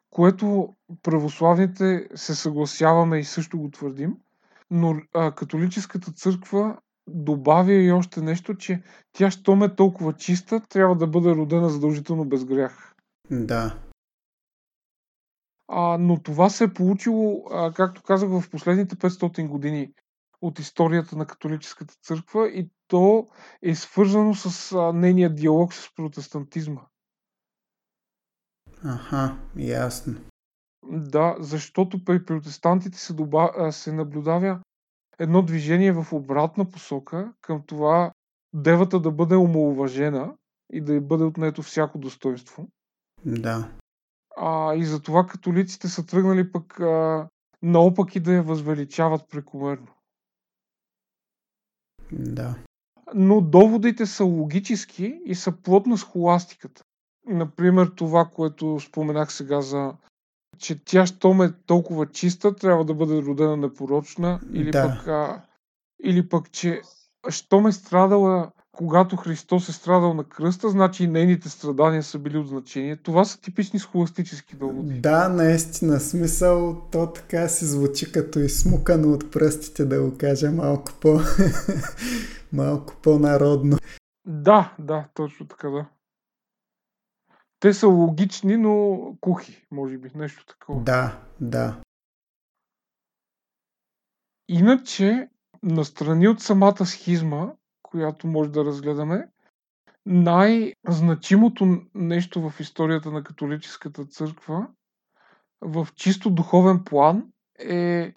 което православните се съгласяваме и също го твърдим, но а, католическата църква добавя и още нещо, че тя, щом е толкова чиста, трябва да бъде родена задължително без грях. Да. А, но това се е получило, а, както казах, в последните 500 години от историята на католическата църква и то е свързано с а, нейния диалог с протестантизма. Аха, ясно. Да, защото при протестантите се, доба... се наблюдава едно движение в обратна посока към това девата да бъде омалуважена и да й бъде отнето всяко достоинство. Да. А, и затова католиците са тръгнали пък а, наопаки да я възвеличават прекомерно. Да. Но доводите са логически и са плод на схоластиката. Например, това, което споменах сега за че тя, щом е толкова чиста, трябва да бъде родена непорочна, или, Да. пък, а, или пък, че щом е страдала, когато Христос е страдал на кръста, значи и нейните страдания са били от значение. Това са типични схоластически доводи. Да, наистина, смисъл, то така си звучи като изсмукано от пръстите, да го кажа малко по... малко по-народно. Да, да, точно така, да. Те са логични, но кухи, може би, нещо такова. Да, да. Иначе, настрани от самата схизма, която може да разгледаме, най-значимото нещо в историята на католическата църква в чисто духовен план е, е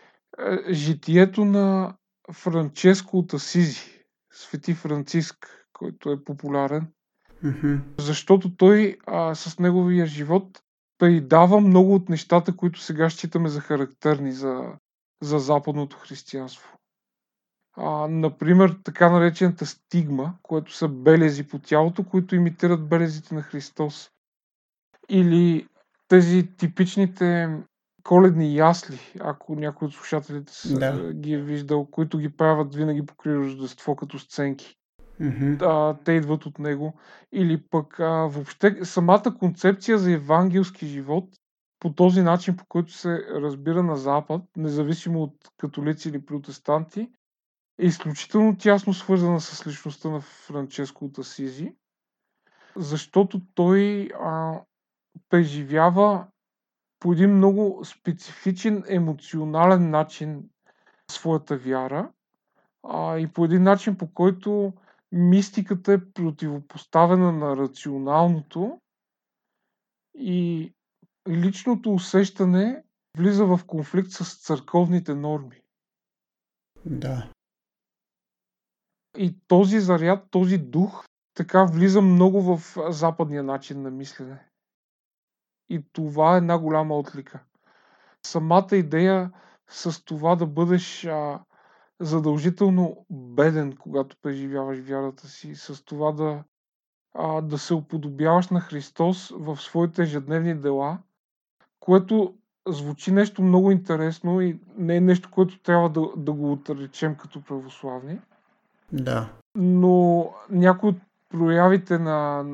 житието на Франческо от Асизи, свети Франциск, който е популярен. Мгм. Защото той а, с неговия живот предава много от нещата, които сега считаме за характерни за, за западното християнство. А, например, така наречената стигма, което са белези по тялото, които имитират белезите на Христос. Или тези типичните коледни ясли, ако някой от слушателите са, Да. ги е виждал, които ги правят винаги по Рождество като сценки Мгм. а, те идват от него. Или пък а, въобще самата концепция за евангелски живот по този начин, по който се разбира на Запад, независимо от католици или протестанти, е изключително тясно свързана с личността на Франческо от Асизи, защото той а, преживява по един много специфичен емоционален начин своята вяра а, и по един начин, по който мистиката е противопоставена на рационалното и личното усещане влиза в конфликт с църковните норми. Да. И този заряд, този дух, така влиза много в западния начин на мислене. И това е една голяма отлика. Самата идея с това да бъдеш а, задължително беден, когато преживяваш вярата си, с това да, а, да се уподобяваш на Христос в своите ежедневни дела, което звучи нещо много интересно и не е нещо, което трябва да, да го отречем като православни. Да. Но някои от проявите на,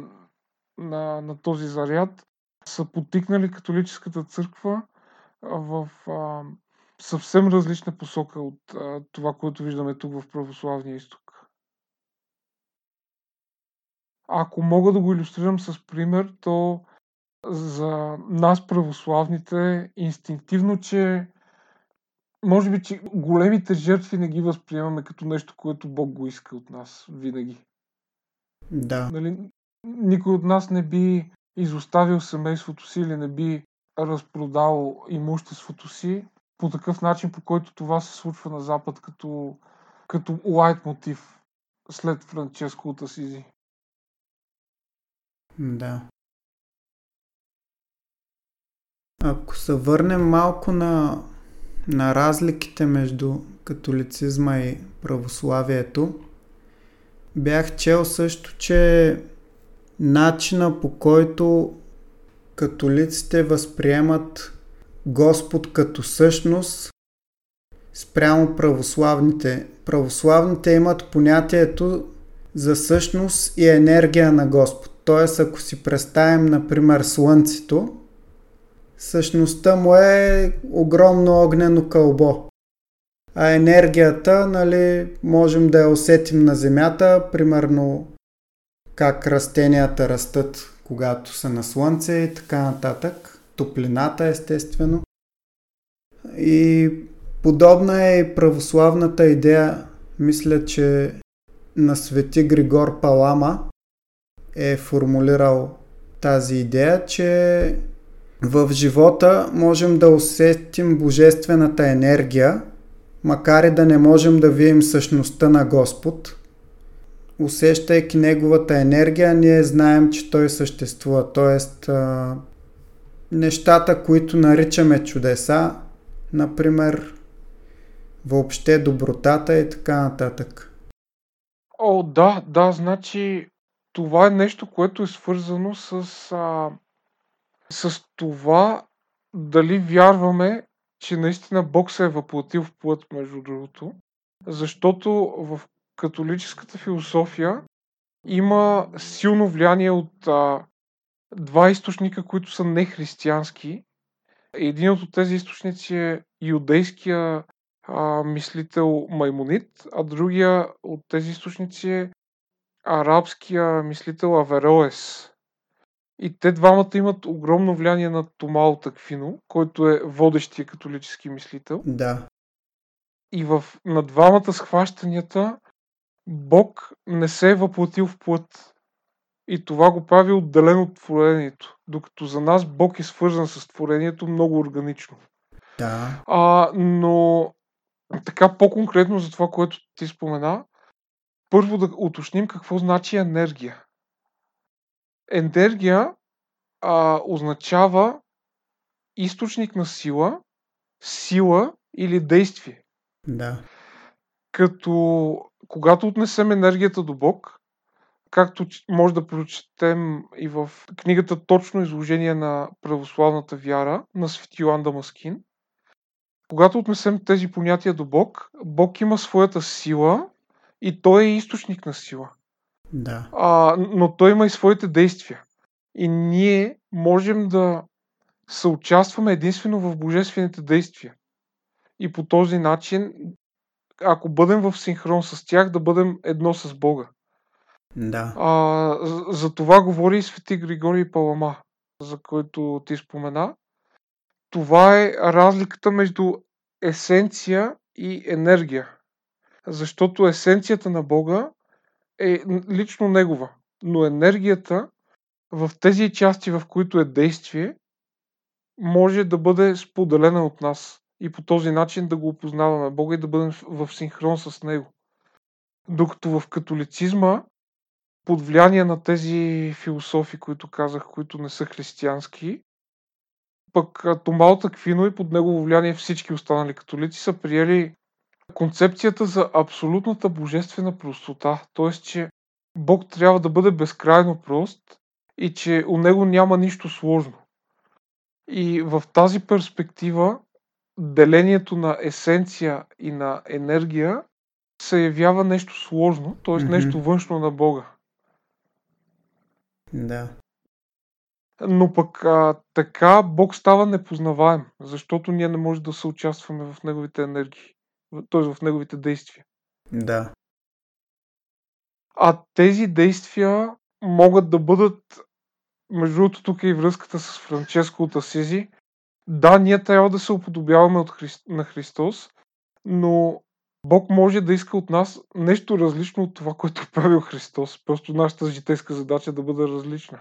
на, на този заряд са потикнали католическата църква в а, съвсем различна посока от а, това, което виждаме тук в православния изток. Ако мога да го иллюстрирам с пример, то за нас православните инстинктивно, че може би, че големите жертви не ги възприемаме като нещо, което Бог го иска от нас винаги. Да. Нали, никой от нас не би изоставил семейството си или не би разпродал имуществото си по такъв начин, по който това се случва на Запад като, като лайт мотив след Франческо от Асизи. Да. Ако се върнем малко на, на разликите между католицизма и православието, бях чел също, че начина по който католиците възприемат Господ като същност спрямо православните. Православните имат понятието за същност и енергия на Господ. Тоест, ако си представим, например, Слънцето, същността му е огромно огнено кълбо. А енергията, нали, можем да я усетим на Земята, примерно как растенията растат, когато са на Слънце и така нататък. Топлината, естествено. И подобна е и православната идея. Мисля, че на свети Григор Палама е формулирал тази идея, че в живота можем да усетим божествената енергия, макар и да не можем да видим същността на Господ. Усещайки Неговата енергия, ние знаем, че Той съществува. Тоест, нещата, които наричаме чудеса, например, въобще добротата и така нататък. О, да, да, значи това е нещо, което е свързано с, а, с това дали вярваме, че наистина Бог се е въплатил в плът, между другото. Защото в католическата философия има силно влияние от а, два източника, които са нехристиянски. Един от тези източници е юдейския а, мислител Маймонит, а другия от тези източници е арабския мислител Авероес. И те двамата имат огромно влияние на Томао Такфино, който е водещия католически мислител. Да. И в, на двамата схващанията Бог не се е въплатил в плът. И това го прави отделен от творението. Докато за нас Бог е свързан с творението много органично. Да. А, но така по-конкретно за това, което ти спомена, първо да уточним какво значи енергия. Енергия а, означава източник на сила, сила или действие. Да. Като когато отнесем енергията до Бог, както може да прочетем и в книгата Точно изложение на православната вяра на Свети Йоан Дамаскин, когато отнесем тези понятия до Бог, Бог има своята сила и той е източник на сила. Да. А, но той има и своите действия. И ние можем да съучастваме единствено в божествените действия. И по този начин, ако бъдем в синхрон с тях, да бъдем едно с Бога. Да. А, за, това говори свети Григорий Палама, за който ти спомена. Това е разликата между есенция и енергия. Защото есенцията на Бога е лично негова. Но енергията в тези части, в които е действие, може да бъде споделена от нас. И по този начин да го опознаваме Бога и да бъдем в синхрон с Него. Докато в католицизма, под влияние на тези философи, които казах, които не са християнски, пък Томал Таквино и под негово влияние всички останали католици са приели концепцията за абсолютната божествена простота, т.е. че Бог трябва да бъде безкрайно прост и че у него няма нищо сложно. И в тази перспектива делението на есенция и на енергия се явява нещо сложно, т.е. Нещо външно на Бога. Да. Но пък а, така Бог става непознаваем, защото ние не можем да се участваме в неговите енергии, т.е. в неговите действия. Да. А тези действия могат да бъдат, между другото тук е и връзката с Франческо от Асизи, да, ние трябва да се уподобяваме от Хри... на Христос, но Бог може да иска от нас нещо различно от това, което е правил Христос. Просто нашата житейска задача е да бъде различна.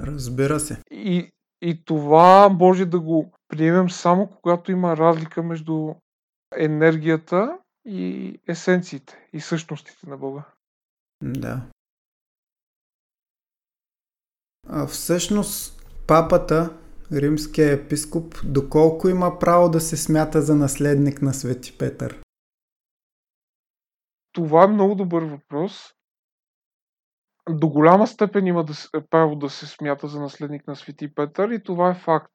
Разбира се. И, и това може да го приемем само когато има разлика между енергията и есенциите и същностите на Бога. Да. А всъщност папата, римския епископ, доколко има право да се смята за наследник на Свети Петър? Това е много добър въпрос. До голяма степен има да, право да се смята за наследник на Свети Петър и това е факт.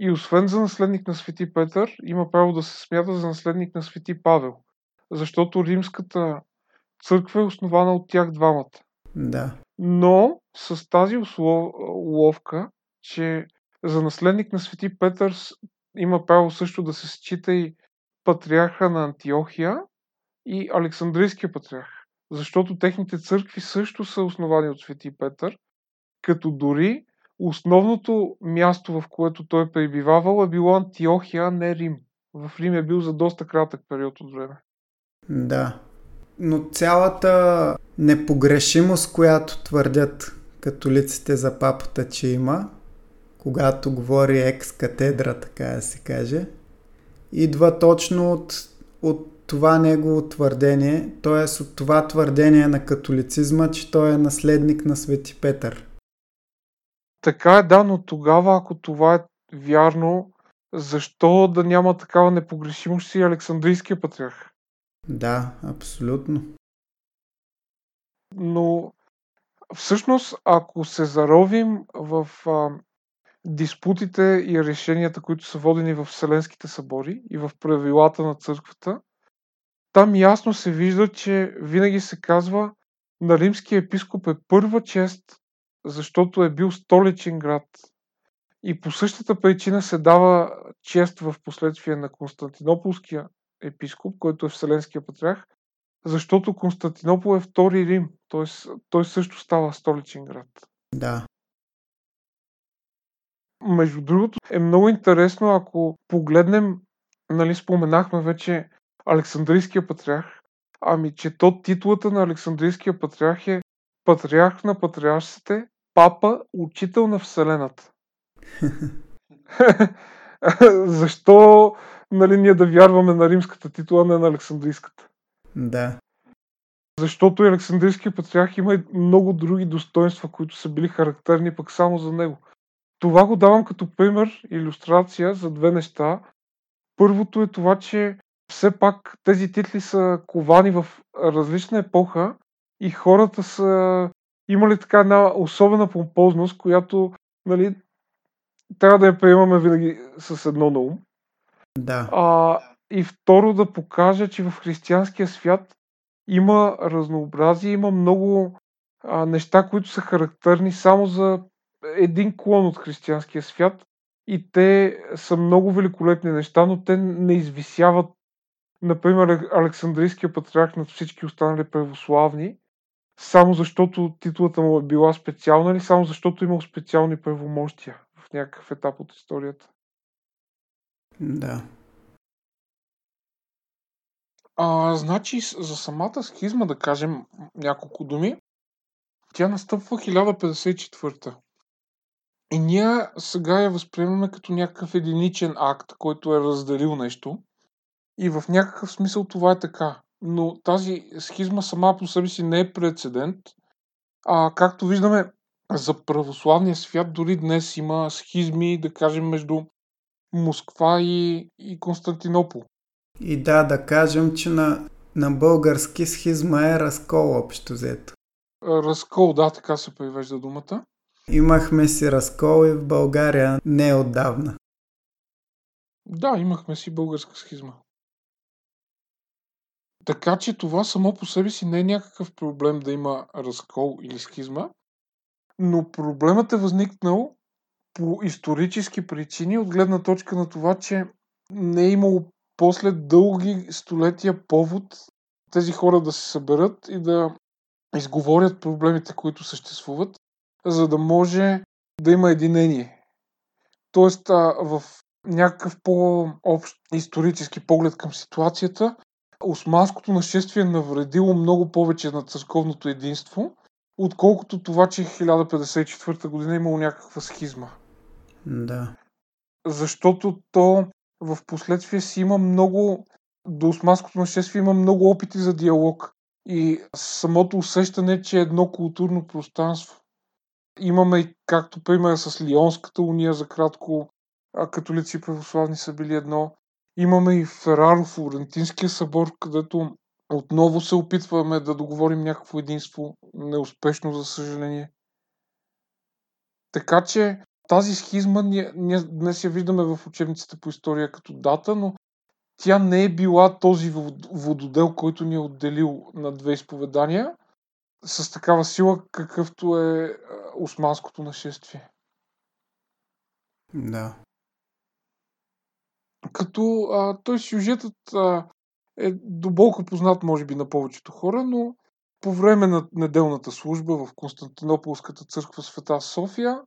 И освен за наследник на Свети Петър, има право да се смята за наследник на Свети Павел. Защото римската църква е основана от тях двамата. Да. Но с тази уловка, че за наследник на Свети Петър има право също да се счита и патриарха на Антиохия и Александрийския патриарх. Защото техните църкви също са основани от Свети Петър, като дори основното място, в което той е пребивавал, е било Антиохия, а не Рим. В Рим е бил за доста кратък период от време. Да. Но цялата непогрешимост, която твърдят католиците за папата, че има, когато говори екс катедра, така да се каже, идва точно от, от това негово твърдение, т.е. от това твърдение на католицизма, че той е наследник на Свети Петър. Така е, да, но тогава, ако това е вярно, защо да няма такава непогрешимост и Александрийския патриарх? Да, абсолютно. Но всъщност, ако се заровим в а, диспутите и решенията, които са водени в Вселенските събори и в правилата на църквата, там ясно се вижда, че винаги се казва на римския епископ е първа чест, защото е бил столичен град. И по същата причина се дава чест в последствие на Константинополския епископ, който е Вселенския патриарх, защото Константинопол е втори Рим, т.е. той също става столичен град. Да. Между другото е много интересно, ако погледнем, нали споменахме вече Александрийския патриарх, ами че то титулата на Александрийския патриарх е патриарх на патриаршите, папа, учител на Вселената. Защо нали, ние да вярваме на римската титла, не на Александрийската? Да. Защото Александрийския патриарх има и много други достоинства, които са били характерни пък само за него. Това го давам като пример, иллюстрация за две неща. Първото е това, че все пак тези титли са ковани в различна епоха и хората са имали така една особена помпозност, която нали, трябва да я приемаме винаги с едно на ум. Да. А, и второ да покажа, че в християнския свят има разнообразие, има много а, неща, които са характерни само за един клон от християнския свят и те са много великолепни неща, но те не извисяват например, Александрийския патриарх над всички останали православни, само защото титлата му е била специална или само защото имал специални правомощия в някакъв етап от историята? Да. А, значи, за самата схизма, да кажем няколко думи, тя настъпва 1054. И ние сега я възприемаме като някакъв единичен акт, който е разделил нещо. И в някакъв смисъл това е така. Но тази схизма сама по себе си не е прецедент. А както виждаме, за православния свят дори днес има схизми, да кажем, между Москва и, и Константинопол. И да, да кажем, че на, на български схизма е разкол общо взето. Разкол, да, така се превежда думата. Имахме си разкол и в България не отдавна. Да, имахме си българска схизма. Така че това само по себе си не е някакъв проблем да има разкол или схизма, но проблемът е възникнал по исторически причини, от гледна точка на това, че не е имало после дълги столетия повод тези хора да се съберат и да изговорят проблемите, които съществуват, за да може да има единение. Тоест, в някакъв по-общ исторически поглед към ситуацията, османското нашествие навредило много повече на църковното единство, отколкото това, че 1054 година е имало някаква схизма. Да. Защото то в последствие си има много, до османското нашествие има много опити за диалог. И самото усещане, че е едно културно пространство. Имаме и както пример с Лионската уния за кратко, а католици и православни са били едно. Имаме и Фераро, Флорентинския събор, където отново се опитваме да договорим някакво единство. Неуспешно, за съжаление. Така че тази схизма ние, ние днес я виждаме в учебниците по история като дата, но тя не е била този вододел, който ни е отделил на две изповедания с такава сила, какъвто е османското нашествие. Да. Като а, той сюжетът а, е доболко познат, може би, на повечето хора, но по време на неделната служба в Константинополската църква Света София,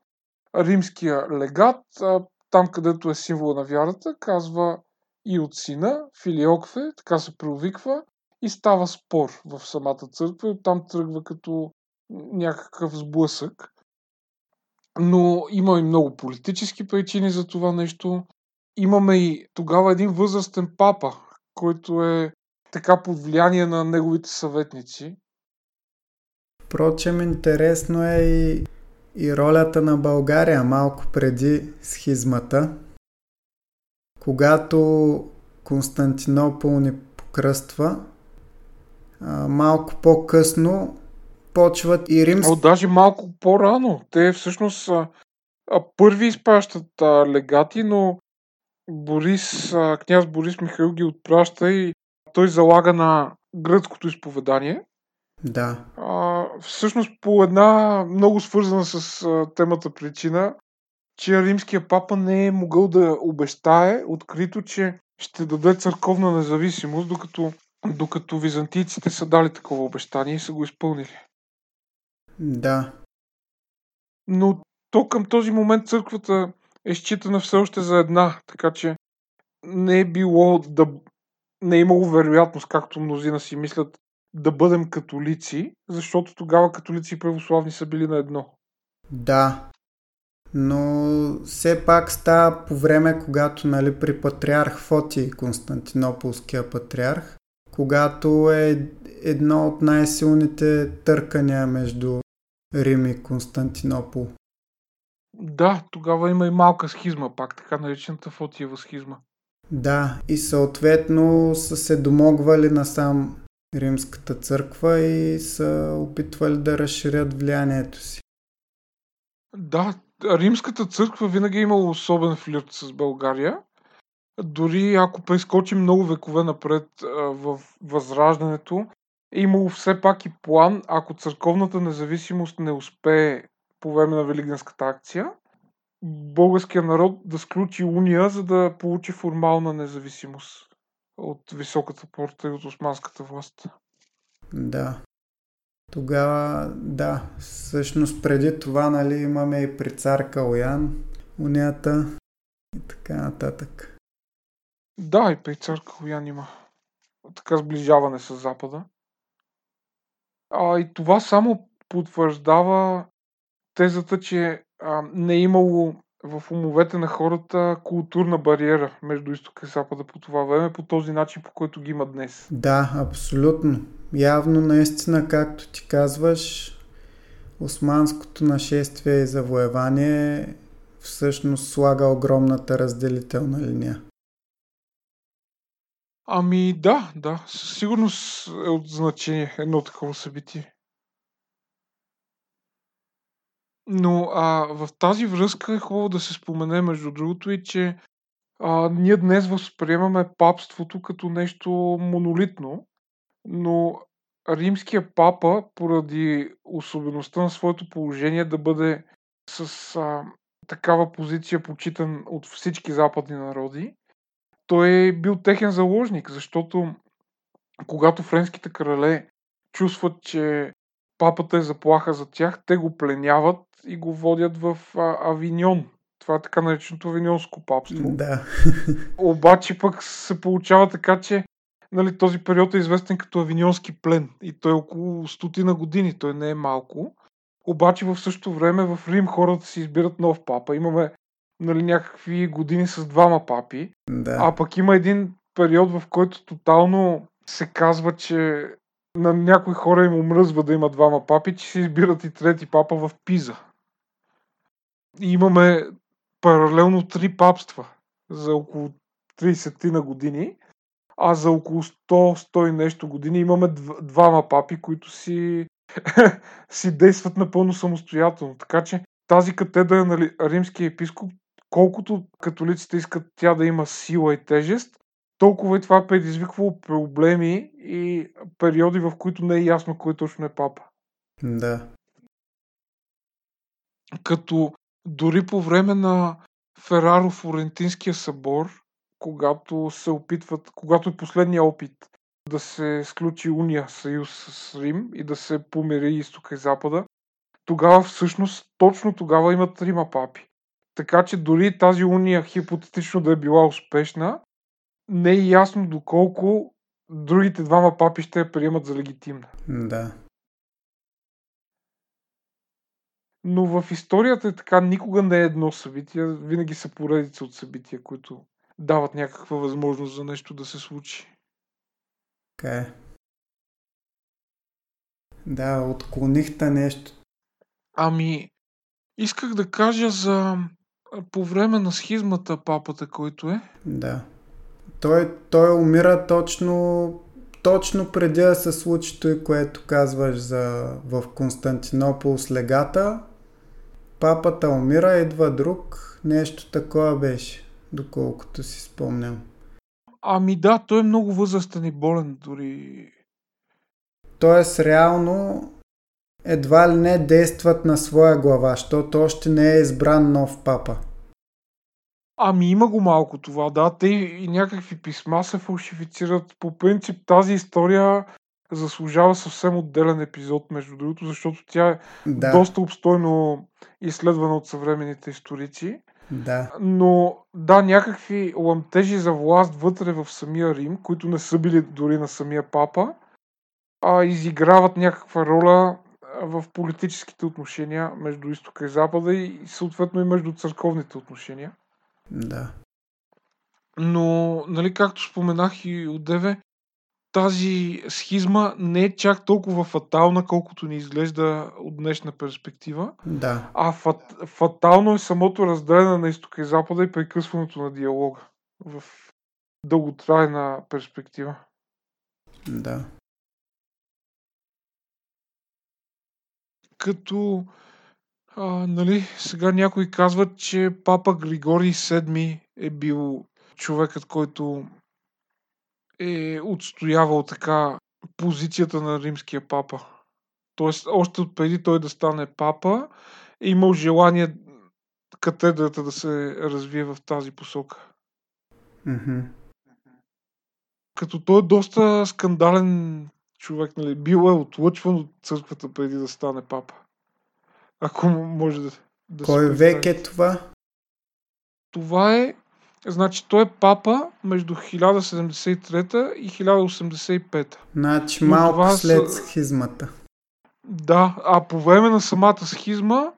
римския легат, а, там където е символа на вярата, казва и от сина, Филиокфе, така се преувиква, и става спор в самата църква и оттам тръгва като някакъв сблъсък. Но има и много политически причини за това нещо. Имаме и тогава един възрастен папа, който е така под влияние на неговите съветници. Впрочем, интересно е и, и ролята на България малко преди схизмата. Когато Константинопол ни покръства, малко по-късно почват и римски... О, даже малко по-рано. Те всъщност а, а, първи изпращат а, легати, но Борис, а, княз Борис Михаил ги отпраща и той залага на гръцкото изповедание. Да. А, всъщност по една много свързана с а, темата причина, че римския папа не е могъл да обещае открито, че ще даде църковна независимост, докато, докато византийците са дали такова обещание и са го изпълнили. Да. Но то към този момент църквата е считана все още за една, така че не е било да... не е имало вероятност, както мнозина си мислят, да бъдем католици, защото тогава католици и православни са били на едно. Да, но все пак става по време, когато нали, при патриарх Фоти, Константинополския патриарх, когато е едно от най-силните търкания между Рим и Константинопол. Да, тогава има и малка схизма, пак така наречената Фотиева схизма. Да, и съответно са се домогвали насам Римската църква и са опитвали да разширят влиянието си. Да, Римската църква винаги е имала особен флирт с България. Дори ако прескочим много векове напред в Възраждането, е имало все пак и план, ако църковната независимост не успее по време на Великденската акция, българския народ да сключи уния, за да получи формална независимост от високата порта и от османската власт. Да. Тогава, да, всъщност преди това, нали, имаме и при цар Калоян, унията и така нататък. Да, и при цар Калоян има така сближаване с Запада. А, и това само потвърждава тезата, че а, не е имало в умовете на хората културна бариера между изтока и запада по това време, по този начин, по който ги има днес. Да, абсолютно. Явно наистина, както ти казваш, османското нашествие и завоевание всъщност слага огромната разделителна линия. Ами да, да, със сигурност е от значение едно такова събитие. Но а, в тази връзка е хубаво да се спомене, между другото, и че а, ние днес възприемаме папството като нещо монолитно, но римския папа, поради особеността на своето положение да бъде с а, такава позиция почитан от всички западни народи, той е бил техен заложник, защото когато френските крале чувстват, че папата е заплаха за тях, те го пленяват и го водят в Авиньон. Това е така нареченото авиньонско папство. Да. Обаче пък се получава така, че нали, този период е известен като авиньонски плен и той е около стотина години, той не е малко. Обаче в същото време в Рим хората си избират нов папа. Имаме нали, някакви години с двама папи. Да. А пък има един период, в който тотално се казва, че на някои хора им омръзва да има двама папи, че си избират и трети папа в Пиза. И имаме паралелно три папства за около 30 на години, а за около 100-100 и нещо години имаме двама папи, които си, си действат напълно самостоятелно. Така че тази катедра на римския епископ, колкото католиците искат тя да има сила и тежест, толкова и това е предизвиквало проблеми и периоди, в които не е ясно кой точно е папа. Да. Като дори по време на Фераро-Флорентинския събор, когато се опитват, когато е последния опит да се сключи уния съюз с Рим и да се помири изтока и запада, тогава всъщност точно тогава имат трима папи. Така че дори тази уния хипотетично да е била успешна, не е ясно доколко другите двама папи ще я приемат за легитимна. Да. Но в историята е така, никога не е едно събитие, винаги са поредица от събития, които дават някаква възможност за нещо да се случи. Така е. Да, отклонихте нещо. Ами, исках да кажа за по време на схизмата папата, който е. Да. Той, той умира точно, точно преди да се случи той, което казваш за, в Константинопол с легата. Папата умира, идва друг. Нещо такова беше, доколкото си спомням. Ами да, той е много възрастен и болен дори. Тоест, реално, едва ли не действат на своя глава, защото още не е избран нов папа. Ами има го малко това, да. Те и някакви писма се фалшифицират. По принцип тази история заслужава съвсем отделен епизод, между другото, защото тя е да. доста обстойно изследвана от съвременните историци. Да. Но да, някакви ламтежи за власт вътре в самия Рим, които не са били дори на самия папа, а изиграват някаква роля в политическите отношения между изтока и запада и съответно и между църковните отношения. Да. Но, нали, както споменах и от Деве, тази схизма не е чак толкова фатална, колкото ни изглежда от днешна перспектива. Да. А фат, фатално е самото разделяне на изтока и запада и прекъсването на диалога в дълготрайна перспектива. Да. Като а, нали, сега някои казват, че папа Григорий VII е бил човекът, който е отстоявал така позицията на римския папа. Тоест, още от преди той да стане папа, е имал желание катедрата да се развие в тази посока. Mm-hmm. Като той е доста скандален човек, нали? Бил е отлъчван от църквата преди да стане папа. Ако може да, да Кой век е това? Това е Значи той е папа между 1073 и 1085. Значи малко след схизмата. Да, а по време на самата схизма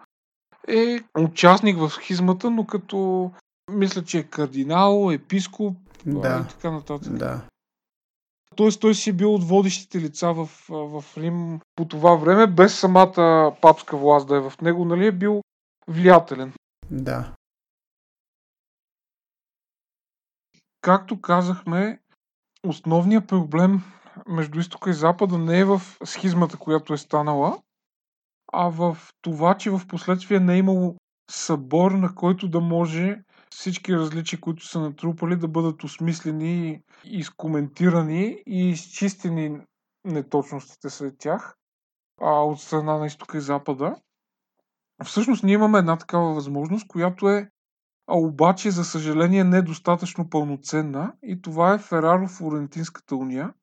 е участник в схизмата, но като мисля, че е кардинал, епископ да. и така нататък. Да. Тоест той си е бил от водещите лица в, в Рим по това време, без самата папска власт да е в него, нали е бил влиятелен. Да. Както казахме, основният проблем между изтока и запада не е в схизмата, която е станала, а в това, че в последствие не е имало събор, на който да може всички различия, които са натрупали, да бъдат осмислени, изкоментирани и изчистени неточностите след тях а, от страна на изтока и запада. Всъщност ние имаме една такава възможност, която е а обаче, за съжаление, недостатъчно пълноценна и това е Фераро-Флорентинската уния.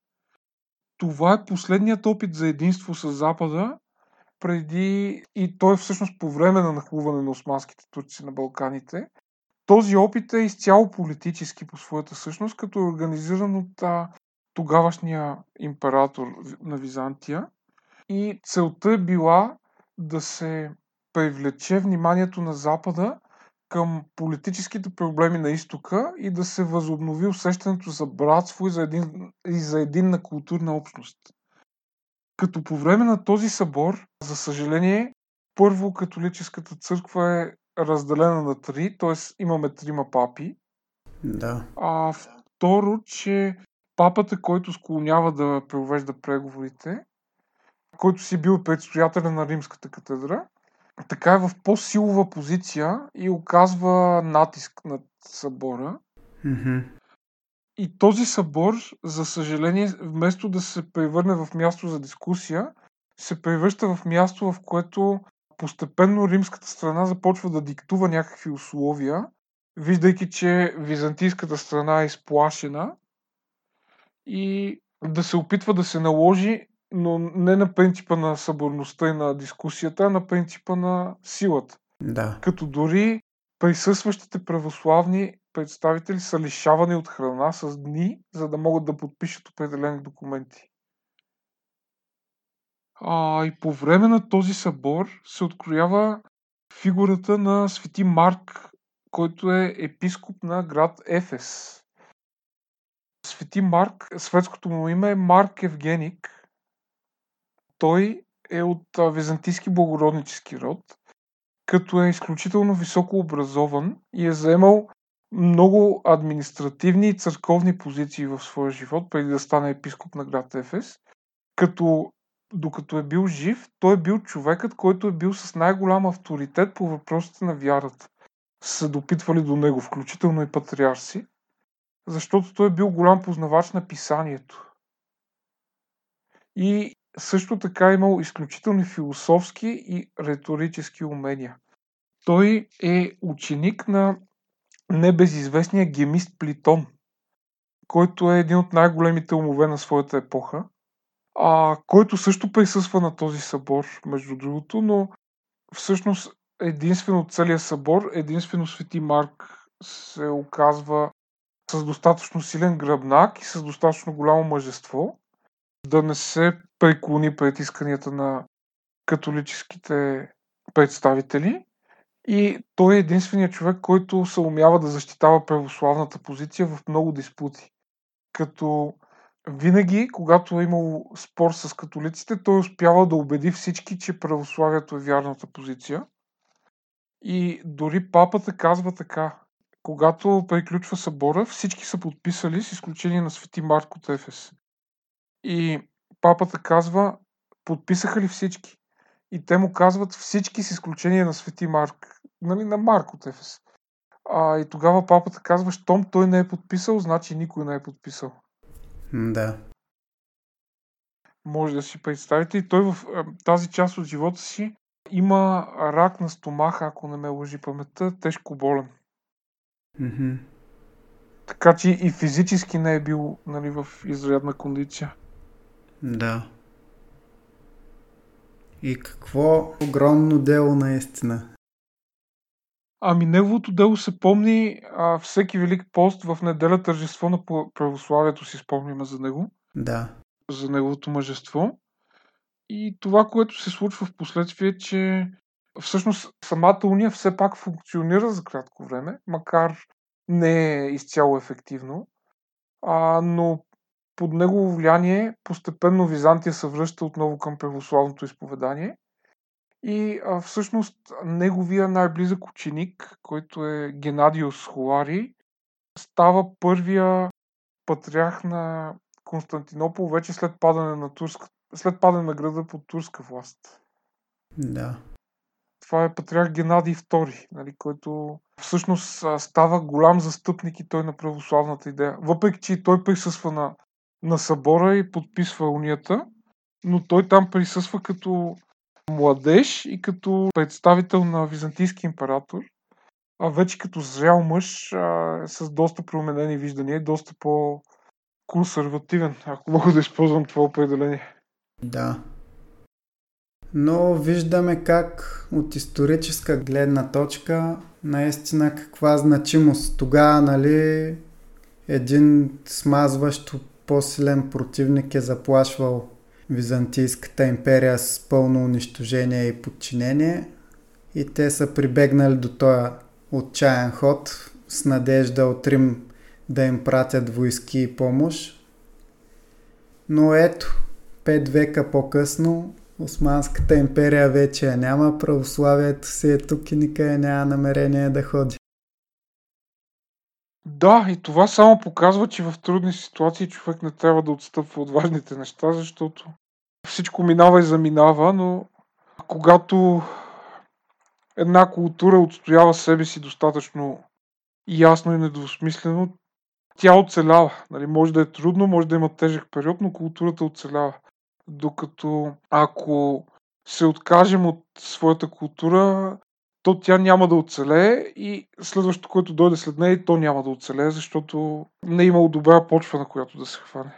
Това е последният опит за единство с Запада преди и той е всъщност по време на нахлуване на османските турци на Балканите. Този опит е изцяло политически по своята същност, като е организиран от а, тогавашния император на Византия и целта е била да се привлече вниманието на Запада към политическите проблеми на изтока и да се възобнови усещането за братство и за, един, и за единна културна общност. Като по време на този събор, за съжаление, първо католическата църква е разделена на три, т.е. имаме трима папи. Да. А второ, че папата, който склонява да провежда преговорите, който си бил предстоятелен на Римската катедра, така е в по-силова позиция и оказва натиск над събора. Mm-hmm. И този събор, за съжаление, вместо да се превърне в място за дискусия, се превръща в място, в което постепенно римската страна започва да диктува някакви условия, виждайки, че византийската страна е изплашена и да се опитва да се наложи но не на принципа на съборността и на дискусията, а на принципа на силата. Да. Като дори присъстващите православни представители са лишавани от храна с дни, за да могат да подпишат определени документи. А, и по време на този събор се откроява фигурата на свети Марк, който е епископ на град Ефес. Свети Марк, светското му име е Марк Евгеник – той е от византийски благороднически род, като е изключително високо образован и е заемал много административни и църковни позиции в своя живот, преди да стане епископ на град Ефес. Като докато е бил жив, той е бил човекът, който е бил с най-голям авторитет по въпросите на вярата. Са допитвали до него, включително и патриарси, защото той е бил голям познавач на писанието. И също така е имал изключителни философски и риторически умения. Той е ученик на небезизвестния гемист Плитон, който е един от най-големите умове на своята епоха, а, който също присъства на този събор, между другото, но всъщност единствено целия събор, единствено Свети Марк се оказва с достатъчно силен гръбнак и с достатъчно голямо мъжество, да не се преклони пред исканията на католическите представители. И той е единственият човек, който се умява да защитава православната позиция в много диспути. Като винаги, когато е имал спор с католиците, той успява да убеди всички, че православието е вярната позиция. И дори папата казва така. Когато приключва събора, всички са подписали, с изключение на свети Марк от Ефес. И папата казва, подписаха ли всички? И те му казват всички с изключение на Свети Марк. Нали, на Марк от Ефес. А, и тогава папата казва, щом той не е подписал, значи никой не е подписал. Да. Може да си представите. И той в тази част от живота си има рак на стомаха, ако не ме лъжи паметта, тежко болен. Mm-hmm. Така че и физически не е бил нали, в изрядна кондиция. Да. И какво огромно дело наистина. Ами неговото дело се помни а, всеки велик пост в неделя тържество на православието си спомняме за него. Да. За неговото мъжество. И това, което се случва в последствие, че всъщност самата уния все пак функционира за кратко време, макар не е изцяло ефективно. А, но под негово влияние постепенно Византия се връща отново към православното изповедание. И а, всъщност неговия най-близък ученик, който е Генадиус Холари, става първия патриарх на Константинопол вече след падане на, турска, след падане на града под турска власт. Да. Това е патриарх Генадий II, нали, който всъщност става голям застъпник и той на православната идея. Въпреки, че той присъства на на събора и подписва унията, но той там присъства като младеж и като представител на византийски император, а вече като зрял мъж а, с доста променени виждания, доста по-консервативен, ако мога да използвам това определение. Да. Но виждаме как от историческа гледна точка наистина каква значимост тогава, нали, един смазващ по-силен противник е заплашвал Византийската империя с пълно унищожение и подчинение и те са прибегнали до този отчаян ход с надежда от Рим да им пратят войски и помощ. Но ето, пет века по-късно Османската империя вече я няма, православието си е тук и никъде няма намерение да ходи. Да, и това само показва, че в трудни ситуации човек не трябва да отстъпва от важните неща, защото всичко минава и заминава, но когато една култура отстоява себе си достатъчно ясно и недвусмислено, тя оцелява. Нали, може да е трудно, може да има тежък период, но културата оцелява. Докато ако се откажем от своята култура, то тя няма да оцелее и следващото, което дойде след нея, то няма да оцелее, защото не е имало добра почва, на която да се хване.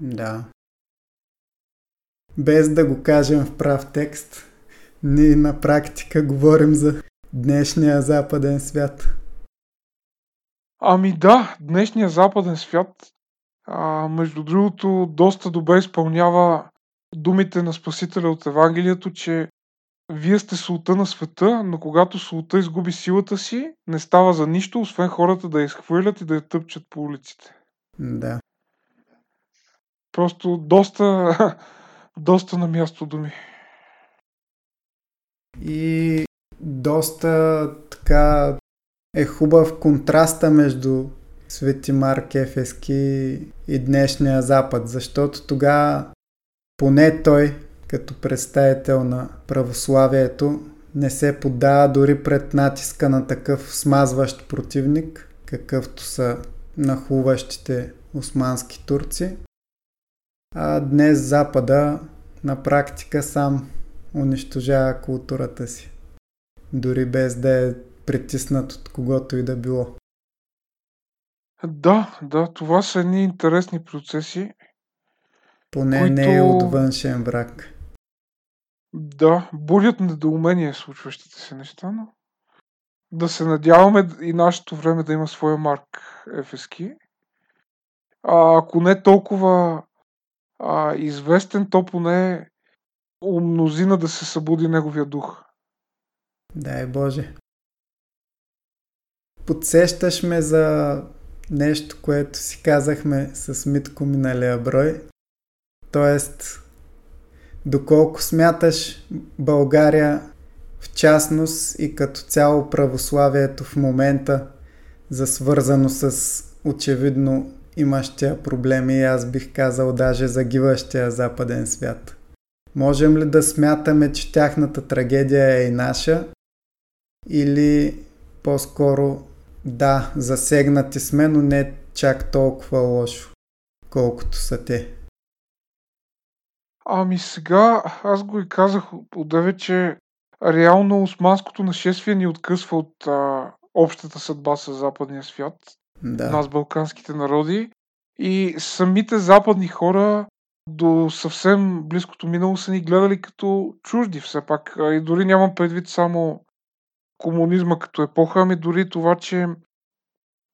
Да. Без да го кажем в прав текст, ние на практика говорим за днешния западен свят. Ами да, днешния западен свят, а, между другото, доста добре изпълнява думите на Спасителя от Евангелието, че вие сте султа на света, но когато султа изгуби силата си, не става за нищо, освен хората да я изхвърлят и да я тъпчат по улиците. Да. Просто доста, доста на място думи. И доста така е хубав контраста между Свети Марк Ефески и днешния Запад, защото тогава поне той, като представител на православието, не се поддава дори пред натиска на такъв смазващ противник, какъвто са нахуващите османски турци. А днес Запада на практика сам унищожава културата си, дори без да е притиснат от когото и да било. Да, да, това са едни интересни процеси. Поне които... не е от външен враг. Да, будят недоумение случващите се неща, но да се надяваме и нашето време да има своя марк ефески. А, ако не толкова а, известен, то поне у мнозина да се събуди неговия дух. Дай Боже. Подсещаш ме за нещо, което си казахме с Митко миналия брой. Тоест, доколко смяташ България в частност и като цяло православието в момента за свързано с очевидно имащия проблеми и аз бих казал даже загиващия западен свят. Можем ли да смятаме, че тяхната трагедия е и наша или по-скоро да, засегнати сме, но не чак толкова лошо, колкото са те. Ами сега, аз го и казах отдеве, че реално османското нашествие ни откъсва от а, общата съдба с западния свят, да. нас, балканските народи. И самите западни хора до съвсем близкото минало са ни гледали като чужди все пак. И дори нямам предвид само комунизма като епоха, ами дори това, че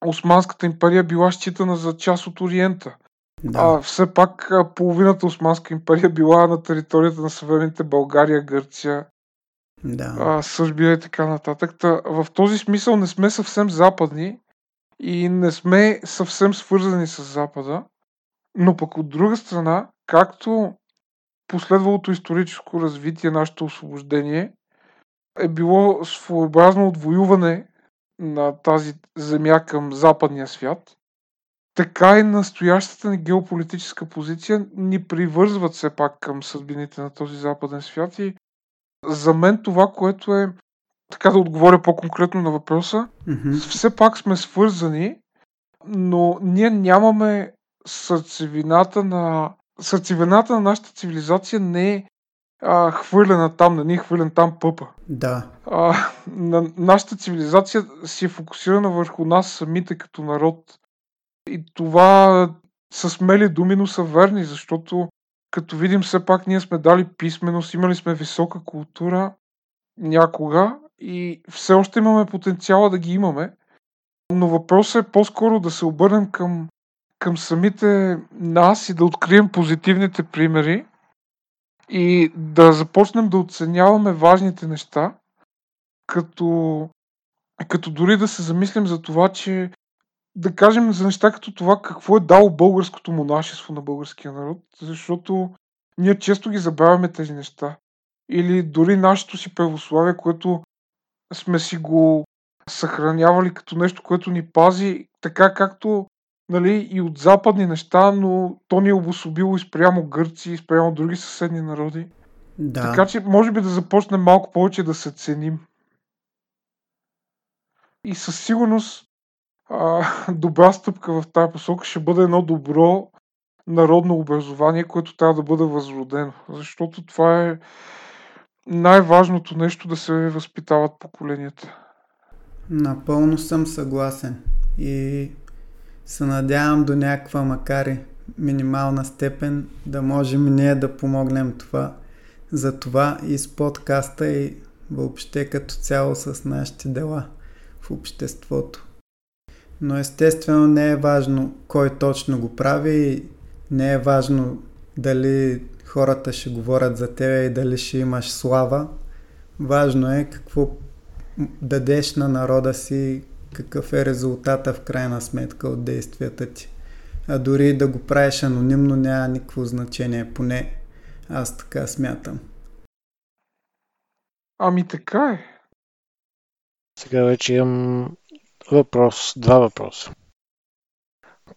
Османската империя била считана за част от Ориента. Да. А все пак половината Османска империя била на територията на съвременните България, Гърция, да. а, Сърбия и така нататък. Та, в този смисъл не сме съвсем западни и не сме съвсем свързани с Запада, но пък от друга страна, както последвалото историческо развитие, нашето освобождение, е било своеобразно отвоюване на тази земя към западния свят, така и настоящата ни геополитическа позиция ни привързват все пак към съдбините на този западен свят и за мен това, което е, така да отговоря по-конкретно на въпроса, mm-hmm. все пак сме свързани, но ние нямаме сърцевината на... Сърцевината на нашата цивилизация не е а, хвърлена там, не ни е хвърлен там пъпа. Да. А, на, нашата цивилизация си е фокусирана върху нас самите като народ. И това са смели думи, но са верни, защото като видим все пак ние сме дали писменост, имали сме висока култура някога и все още имаме потенциала да ги имаме. Но въпросът е по-скоро да се обърнем към към самите нас и да открием позитивните примери и да започнем да оценяваме важните неща, като, като дори да се замислим за това, че да кажем за неща като това какво е дало българското монашество на българския народ, защото ние често ги забравяме тези неща. Или дори нашето си православие, което сме си го съхранявали като нещо, което ни пази, така както нали, и от западни неща, но то ни е обособило и спрямо гърци, и спрямо други съседни народи. Да. Така че може би да започнем малко повече да се ценим. И със сигурност а, добра стъпка в тази посока ще бъде едно добро народно образование, което трябва да бъде възродено. Защото това е най-важното нещо да се възпитават поколенията. Напълно съм съгласен. И се надявам до някаква, макар и минимална степен, да можем ние да помогнем това, за това и с подкаста и въобще като цяло с нашите дела в обществото. Но естествено не е важно кой точно го прави и не е важно дали хората ще говорят за тебе и дали ще имаш слава. Важно е какво дадеш на народа си, какъв е резултата в крайна сметка от действията ти. А дори да го правиш анонимно няма никакво значение, поне аз така смятам. Ами така е. Сега вече имам въпрос, два въпроса.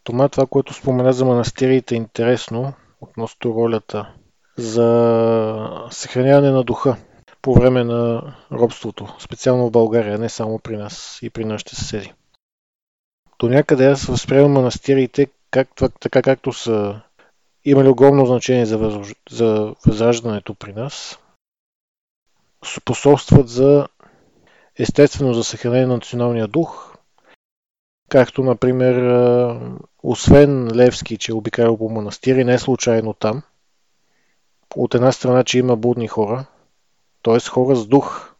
Това, това, което спомена за манастирите е интересно относно ролята за съхраняване на духа по време на робството, специално в България, не само при нас и при нашите съседи. До някъде аз възприемам манастирите как, така както са имали огромно значение за, въз, за възраждането при нас, способстват за естествено за съхранение на националния дух, както например, освен Левски, че е обикалял по манастири, не случайно там, от една страна, че има будни хора, т.е. хора с дух.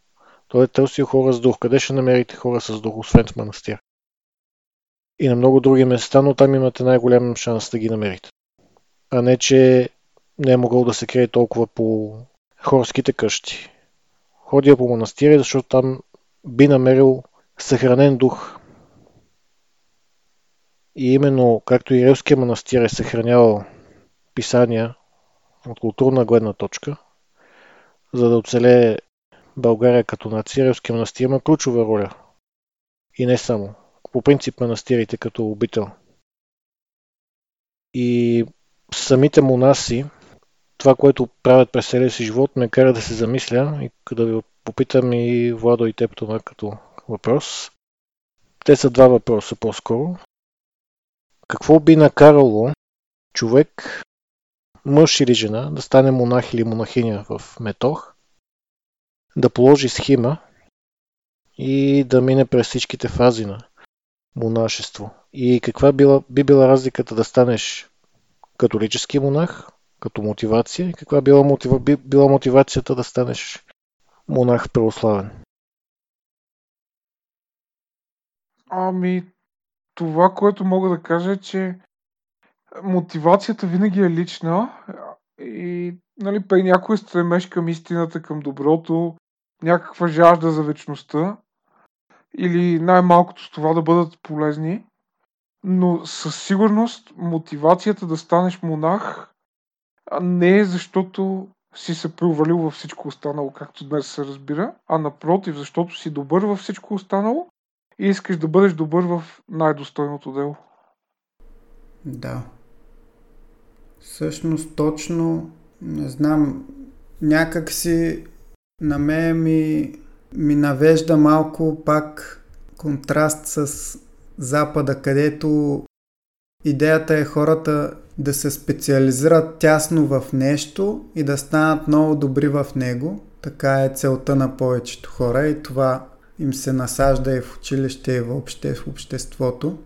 Той е търсил хора с дух. Къде ще намерите хора с дух, освен в манастир? И на много други места, но там имате най-голям шанс да ги намерите. А не, че не е могъл да се крие толкова по хорските къщи. Ходя по манастири, защото там би намерил съхранен дух. И именно, както и Релския манастир е съхранявал писания от културна гледна точка, за да оцелее България като нация, Ревски манастир има ключова роля. И не само. По принцип манастирите като обител. И самите монаси, това, което правят през целия си живот, ме кара да се замисля и да ви попитам и Владо и теб това като въпрос. Те са два въпроса по-скоро. Какво би накарало човек мъж или жена да стане монах или монахиня в Метох, да положи схема и да мине през всичките фази на монашество. И каква била, би била разликата да станеш католически монах, като мотивация, и каква била, мотива, би била мотивацията да станеш монах православен? Ами, това, което мога да кажа е, че мотивацията винаги е лична и нали, при някой стремеж към истината, към доброто, някаква жажда за вечността или най-малкото с това да бъдат полезни. Но със сигурност мотивацията да станеш монах не е защото си се провалил във всичко останало, както днес се разбира, а напротив, защото си добър във всичко останало и искаш да бъдеш добър в най-достойното дело. Да. Всъщност точно, не знам, някак си на мен ми, ми навежда малко пак контраст с Запада, където идеята е хората да се специализират тясно в нещо и да станат много добри в него. Така е целта на повечето хора и това им се насажда и в училище, и въобще в обществото.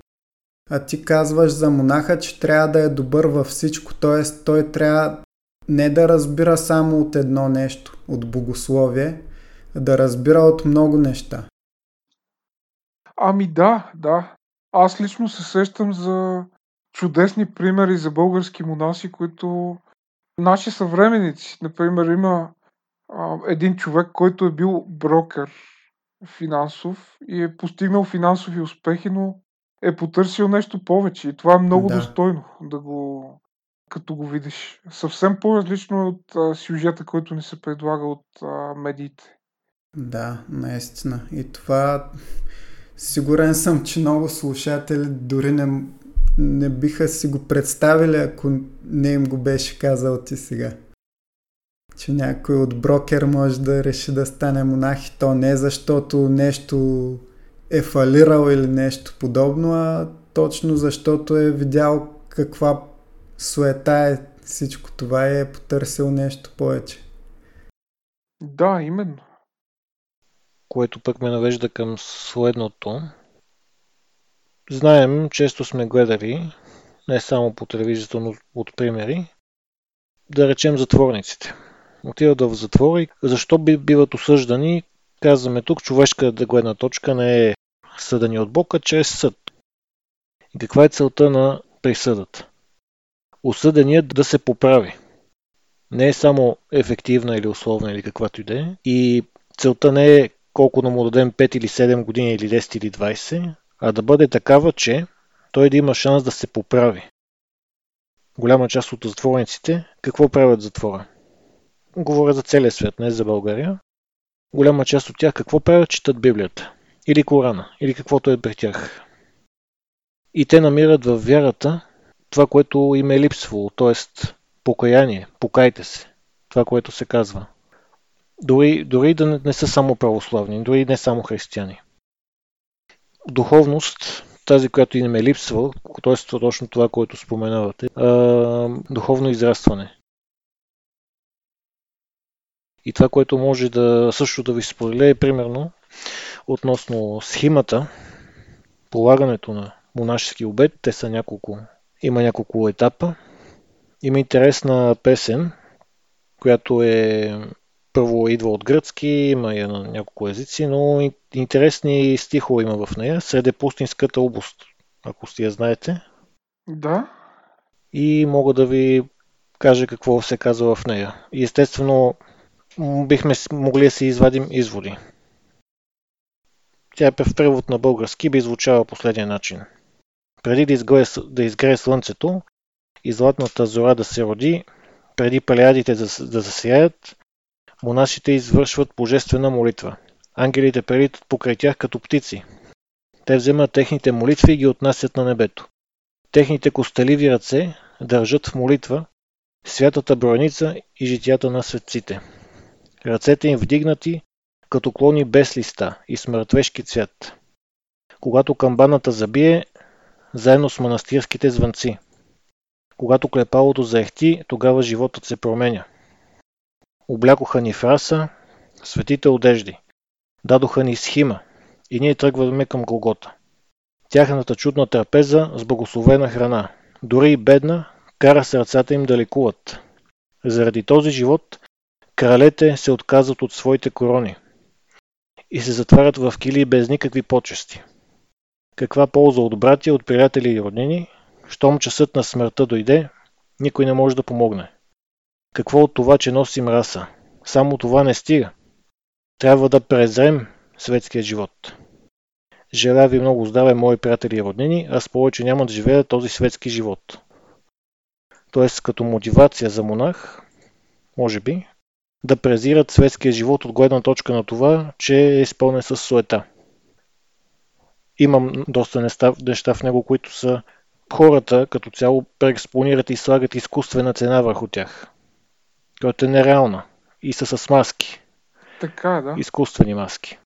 А ти казваш за монаха, че трябва да е добър във всичко, т.е. той трябва не да разбира само от едно нещо, от богословие, а да разбира от много неща. Ами да, да. Аз лично се сещам за чудесни примери за български монаси, които наши съвременици. Например, има а, един човек, който е бил брокер финансов и е постигнал финансови успехи, но е потърсил нещо повече. И това е много Да. достойно да го като го видиш. Съвсем по-различно е от а, сюжета, който ни се предлага от а, медиите. Да, наистина. И това сигурен съм, че много слушатели дори не, не биха си го представили, ако не им го беше казал ти сега. Че някой от брокер може да реши да стане монах и то не защото нещо е фалирал или нещо подобно, а точно защото е видял каква суета е всичко това и е потърсил нещо повече. Да, именно. което пък ме навежда към следното. Знаем, често сме гледали, не само по телевизията, но от примери, да речем затворниците. Отиват в затвора и защо би, биват осъждани, казваме тук, човешката гледна точка не е съдани от Бога, чрез съд. И каква е целта на присъдата? Осъденият да се поправи. Не е само ефективна или условна или каквато и да е. И целта не е колко да му дадем 5 или 7 години или 10 или 20, а да бъде такава, че той да има шанс да се поправи. Голяма част от затворниците какво правят затвора? Говоря за целия свят, не за България. Голяма част от тях какво правят? Четат Библията. Или Корана. Или каквото е при тях. И те намират в вярата това, което им е липсвало, т.е. покаяние, покайте се. Това, което се казва. Дори, дори да не, са само православни, дори не само християни. Духовност, тази, която им е липсва, т.е. точно това, което споменавате, а, духовно израстване. И това, което може да също да ви споделя е примерно относно схемата, полагането на монашески обед. Те са няколко, има няколко етапа. Има интересна песен, която е първо идва от гръцки, има я на няколко езици, но интересни стихове има в нея. Среде пустинската област, ако сте я знаете. Да. И мога да ви кажа какво се казва в нея. И естествено, бихме могли да си извадим изводи. Тя е в превод на български би звучала последния начин. Преди да изгрее, да изгрее слънцето и златната зора да се роди, преди палеядите да, да засияят, монасите извършват божествена молитва. Ангелите прелитат покрай тях като птици. Те вземат техните молитви и ги отнасят на небето. Техните костеливи ръце държат в молитва святата броеница и житията на светците. Ръцете им вдигнати, като клони без листа и с мъртвешки цвят. Когато камбаната забие, заедно с манастирските звънци. Когато клепалото заехти, тогава животът се променя. Облякоха ни в раса, светите одежди. Дадоха ни схима и ние тръгваме към Голгота. Тяхната чудна трапеза с благословена храна, дори и бедна, кара сърцата им да лекуват. Заради този живот, кралете се отказват от своите корони и се затварят в кили без никакви почести. Каква полза от братия, от приятели и роднини, щом часът на смъртта дойде, никой не може да помогне. Какво от това, че носим раса? Само това не стига. Трябва да презрем светския живот. Желая ви много здраве, мои приятели и роднини, аз повече няма да живея този светски живот. Тоест, като мотивация за монах, може би, да презират светския живот от гледна точка на това, че е изпълнен с суета. Имам доста неща в него, които са хората като цяло преекспонират и слагат изкуствена цена върху тях, която е нереална и са с маски. Така да. Изкуствени маски.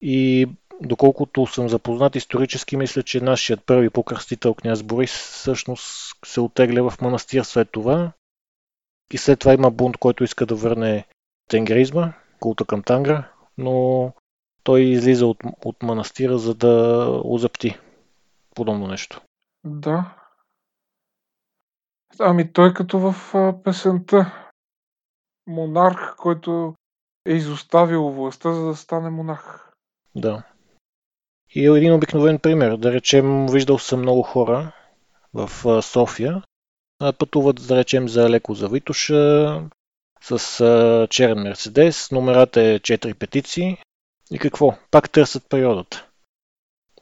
И доколкото съм запознат исторически, мисля, че нашият първи покръстител княз Борис всъщност се отегля в манастир след това. И след това има бунт, който иска да върне тенгризма, култа към Тангра, но той излиза от, от манастира, за да озапти подобно нещо. Да. Ами той като в песента. Монарх, който е изоставил властта, за да стане монах. Да. И един обикновен пример, да речем, виждал съм много хора в София, пътуват, да речем, за леко за Витуша, с черен Мерцедес, номерата е 4 петици и какво? Пак търсят периодата.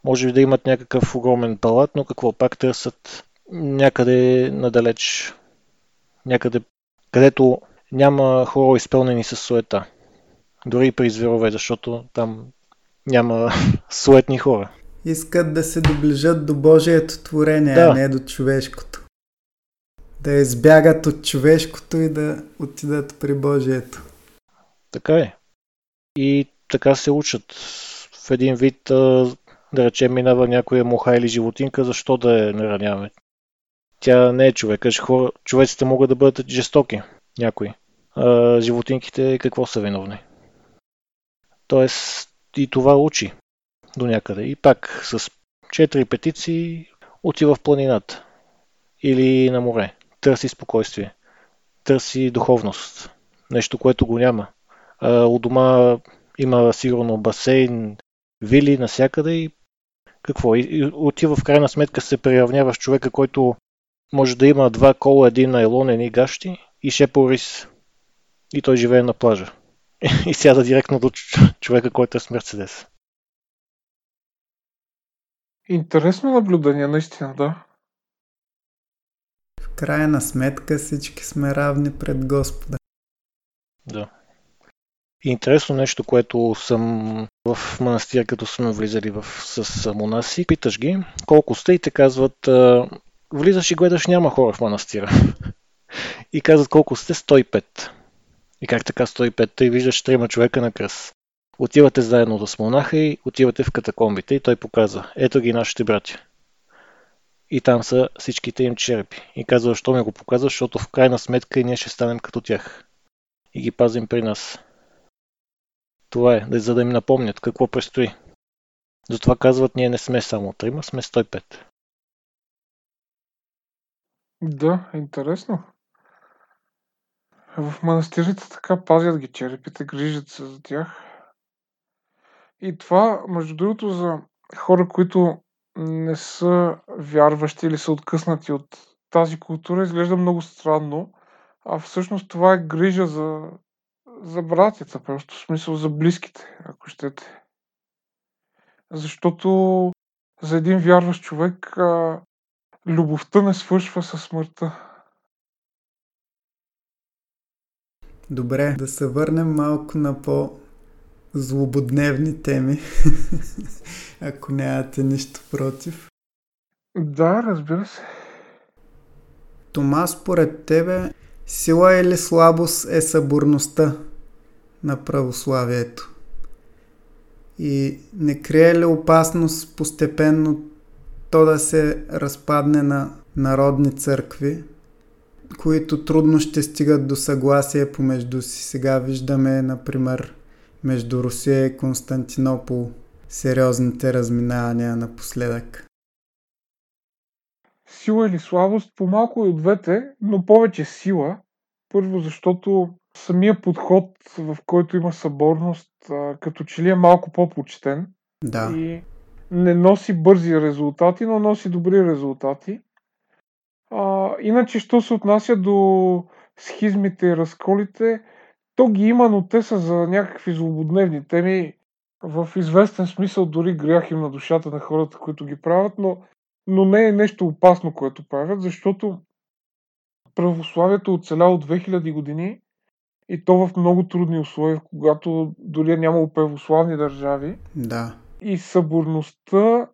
Може да имат някакъв огромен палат, но какво? Пак търсят някъде надалеч, някъде, където няма хора изпълнени с суета. Дори и при зверове, защото там няма суетни хора. Искат да се доближат до Божието творение, да. а не до човешкото. Да избягат от човешкото и да отидат при Божието. Така е. И така се учат. В един вид, да речем, минава някоя муха или животинка, защо да я нараняваме? Тя не е човека. Хора, човеците могат да бъдат жестоки, някои. А, животинките какво са виновни? Тоест, и това учи до някъде. И пак с четири петиции отива в планината или на море. Търси спокойствие. Търси духовност. Нещо, което го няма. У дома има сигурно басейн, вили насякъде и какво? И отива в крайна сметка се приравнява с човека, който може да има два кола, един найлон, едни гащи и шепо рис. И той живее на плажа. и сяда директно до човека, който е с Мерцедес. Интересно наблюдение, наистина, да. Крайна сметка всички сме равни пред Господа. Да. Интересно нещо, което съм в манастир, като сме влизали в, с монаси, питаш ги колко сте и те казват, влизаш и гледаш няма хора в манастира. и казват колко сте, 105. И как така 105 и виждаш трима човека на кръст. Отивате заедно с монаха и отивате в катакомбите и той показва. Ето ги нашите братя. И там са всичките им черепи. И казва, защо ми го показва, защото в крайна сметка и ние ще станем като тях. И ги пазим при нас. Това е, за да им напомнят какво предстои. Затова казват, ние не сме само трима, сме 105. Да, интересно. В манастирите така пазят ги черепите, грижат се за тях. И това, между другото, за хора, които не са вярващи или са откъснати от тази култура, изглежда много странно. А всъщност това е грижа за, за братята, просто в смисъл за близките, ако щете. Защото за един вярващ човек а, любовта не свършва със смъртта. Добре, да се върнем малко на по-злободневни теми, ако нямате нищо против. Да, разбира се. Тома, според тебе, сила или слабост е съборността на православието? И не крие ли опасност постепенно то да се разпадне на народни църкви, които трудно ще стигат до съгласие помежду си. Сега виждаме, например, между Русия и Константинопол сериозните разминавания напоследък. Сила или слабост? По-малко и от двете, но повече сила. Първо, защото самия подход, в който има съборност, като че ли е малко по-почтен. Да. И не носи бързи резултати, но носи добри резултати. А, иначе, що се отнася до схизмите и разколите, то ги има, но те са за някакви злободневни теми. В известен смисъл дори грях им на душата на хората, които ги правят, но, но не е нещо опасно, което правят, защото православието оцеля от 2000 години и то в много трудни условия, когато дори е нямало православни държави. Да. И съборността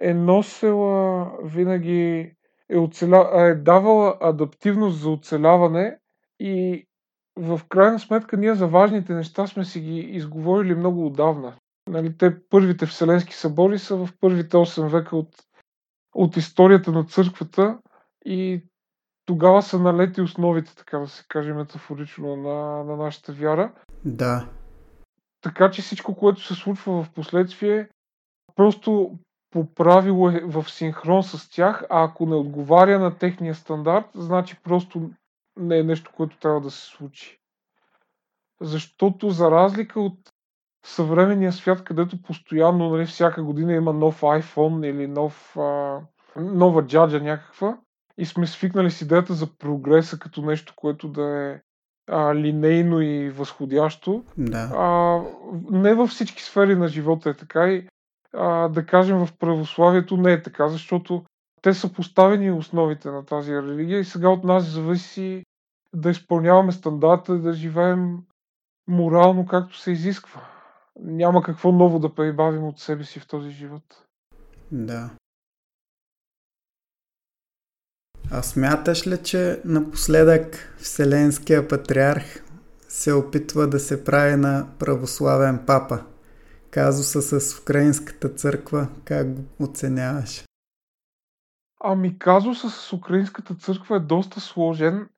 е носила винаги е, оцеля... е давала адаптивност за оцеляване и в крайна сметка ние за важните неща сме си ги изговорили много отдавна. Нали, те първите Вселенски събори са в първите 8 века от, от историята на църквата и тогава са налети основите, така да се каже метафорично, на, на нашата вяра. Да. Така че всичко, което се случва в последствие, просто по правило е в синхрон с тях, а ако не отговаря на техния стандарт, значи просто не е нещо, което трябва да се случи. Защото за разлика от съвременния свят, където постоянно, нали, всяка година има нов iPhone или нов, а, нова джаджа някаква и сме свикнали с идеята за прогреса като нещо, което да е а, линейно и възходящо. Да. А, не във всички сфери на живота е така и а, да кажем в православието не е така, защото те са поставени основите на тази религия и сега от нас зависи да изпълняваме стандарта да живеем морално както се изисква. Няма какво ново да прибавим от себе си в този живот. Да. А смяташ ли, че напоследък Вселенския патриарх се опитва да се прави на православен папа? Казуса с Украинската църква, как го оценяваш? Ами казуса с Украинската църква е доста сложен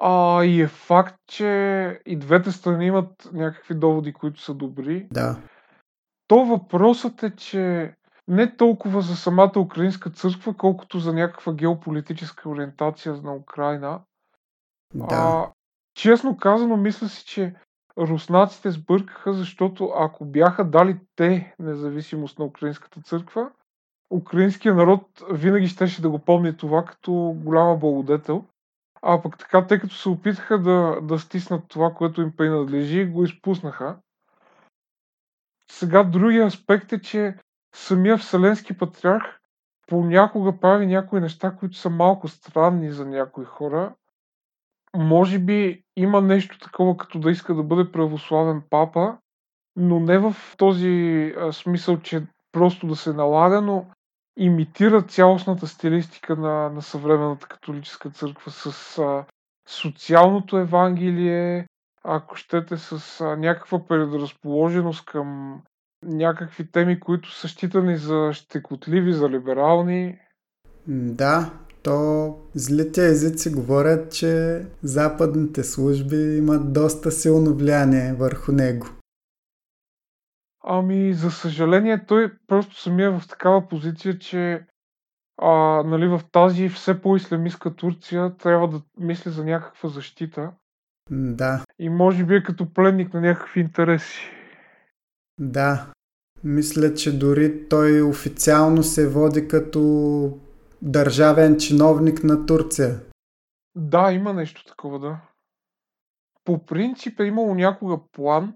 а, и е факт, че и двете страни имат някакви доводи, които са добри. Да. То въпросът е, че не толкова за самата украинска църква, колкото за някаква геополитическа ориентация на Украина. Да. А, честно казано, мисля си, че руснаците сбъркаха, защото ако бяха дали те независимост на украинската църква, украинският народ винаги щеше да го помни това като голяма благодетел. А пък така, тъй като се опитаха да, да стиснат това, което им принадлежи, го изпуснаха. Сега другия аспект е, че самия Вселенски патриарх понякога прави някои неща, които са малко странни за някои хора. Може би има нещо такова, като да иска да бъде православен папа, но не в този смисъл, че просто да се налага, но имитира цялостната стилистика на, на съвременната католическа църква с а, социалното евангелие, ако щете с а, някаква предразположеност към някакви теми, които са считани за щекотливи, за либерални. Да, то злите езици говорят, че западните служби имат доста силно влияние върху него. Ами, за съжаление, той просто самия е в такава позиция, че а, нали, в тази все по-исламистка Турция трябва да мисли за някаква защита. Да. И може би е като пленник на някакви интереси. Да. Мисля, че дори той официално се води като държавен чиновник на Турция. Да, има нещо такова, да. По принцип е имало някога план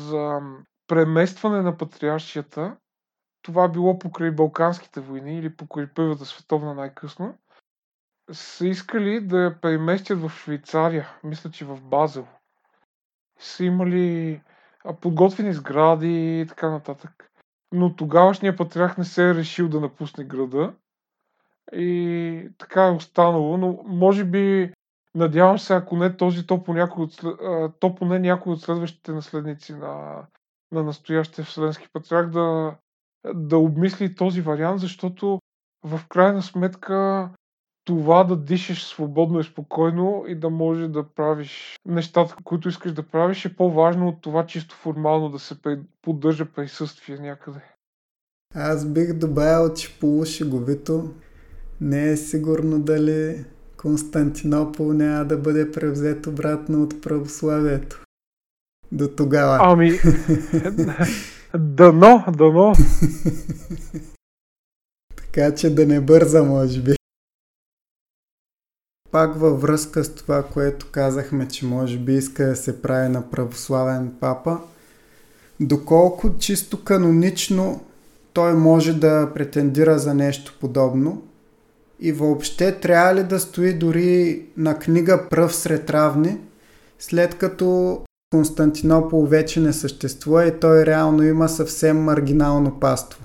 за преместване на патриаршията. Това било покрай Балканските войни или покрай Първата световна най-късно. Са искали да я преместят в Швейцария, мисля, че в Базел. Са имали подготвени сгради и така нататък. Но тогавашният патриарх не се е решил да напусне града и така е останало, но може би надявам се, ако не този, то, по някой от, то поне някой от следващите наследници на, на настоящия Вселенски патриарх да, да обмисли този вариант, защото в крайна сметка това да дишаш свободно и спокойно и да може да правиш нещата, които искаш да правиш, е по-важно от това чисто формално да се поддържа присъствие някъде. Аз бих добавил, че полушеговито не е сигурно дали Константинопол няма да бъде превзет обратно от православието. До тогава. Ами, дано, дано. така че да не бърза, може би. Пак във връзка с това, което казахме, че може би иска да се прави на православен папа, доколко чисто канонично той може да претендира за нещо подобно и въобще трябва ли да стои дори на книга Пръв сред равни, след като Константинопол вече не съществува и той реално има съвсем маргинално паство?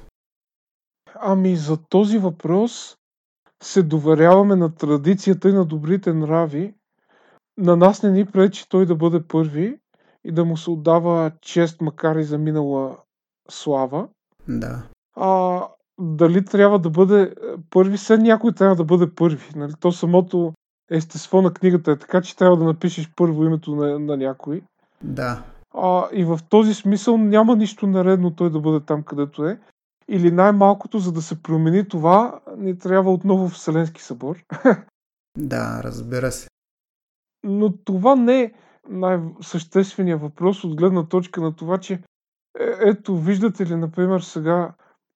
Ами за този въпрос се доверяваме на традицията и на добрите нрави. На нас не ни пречи той да бъде първи и да му се отдава чест, макар и за минала слава. Да. А, дали трябва да бъде е, първи, все някой трябва да бъде първи. Нали? То самото естество на книгата е така, че трябва да напишеш първо името на, на някой. Да. А, и в този смисъл няма нищо наредно той да бъде там, където е. Или най-малкото, за да се промени това, ни трябва отново Вселенски събор. Да, разбира се. Но това не е най-същественият въпрос от гледна точка на това, че Е, ето, виждате ли, например, сега,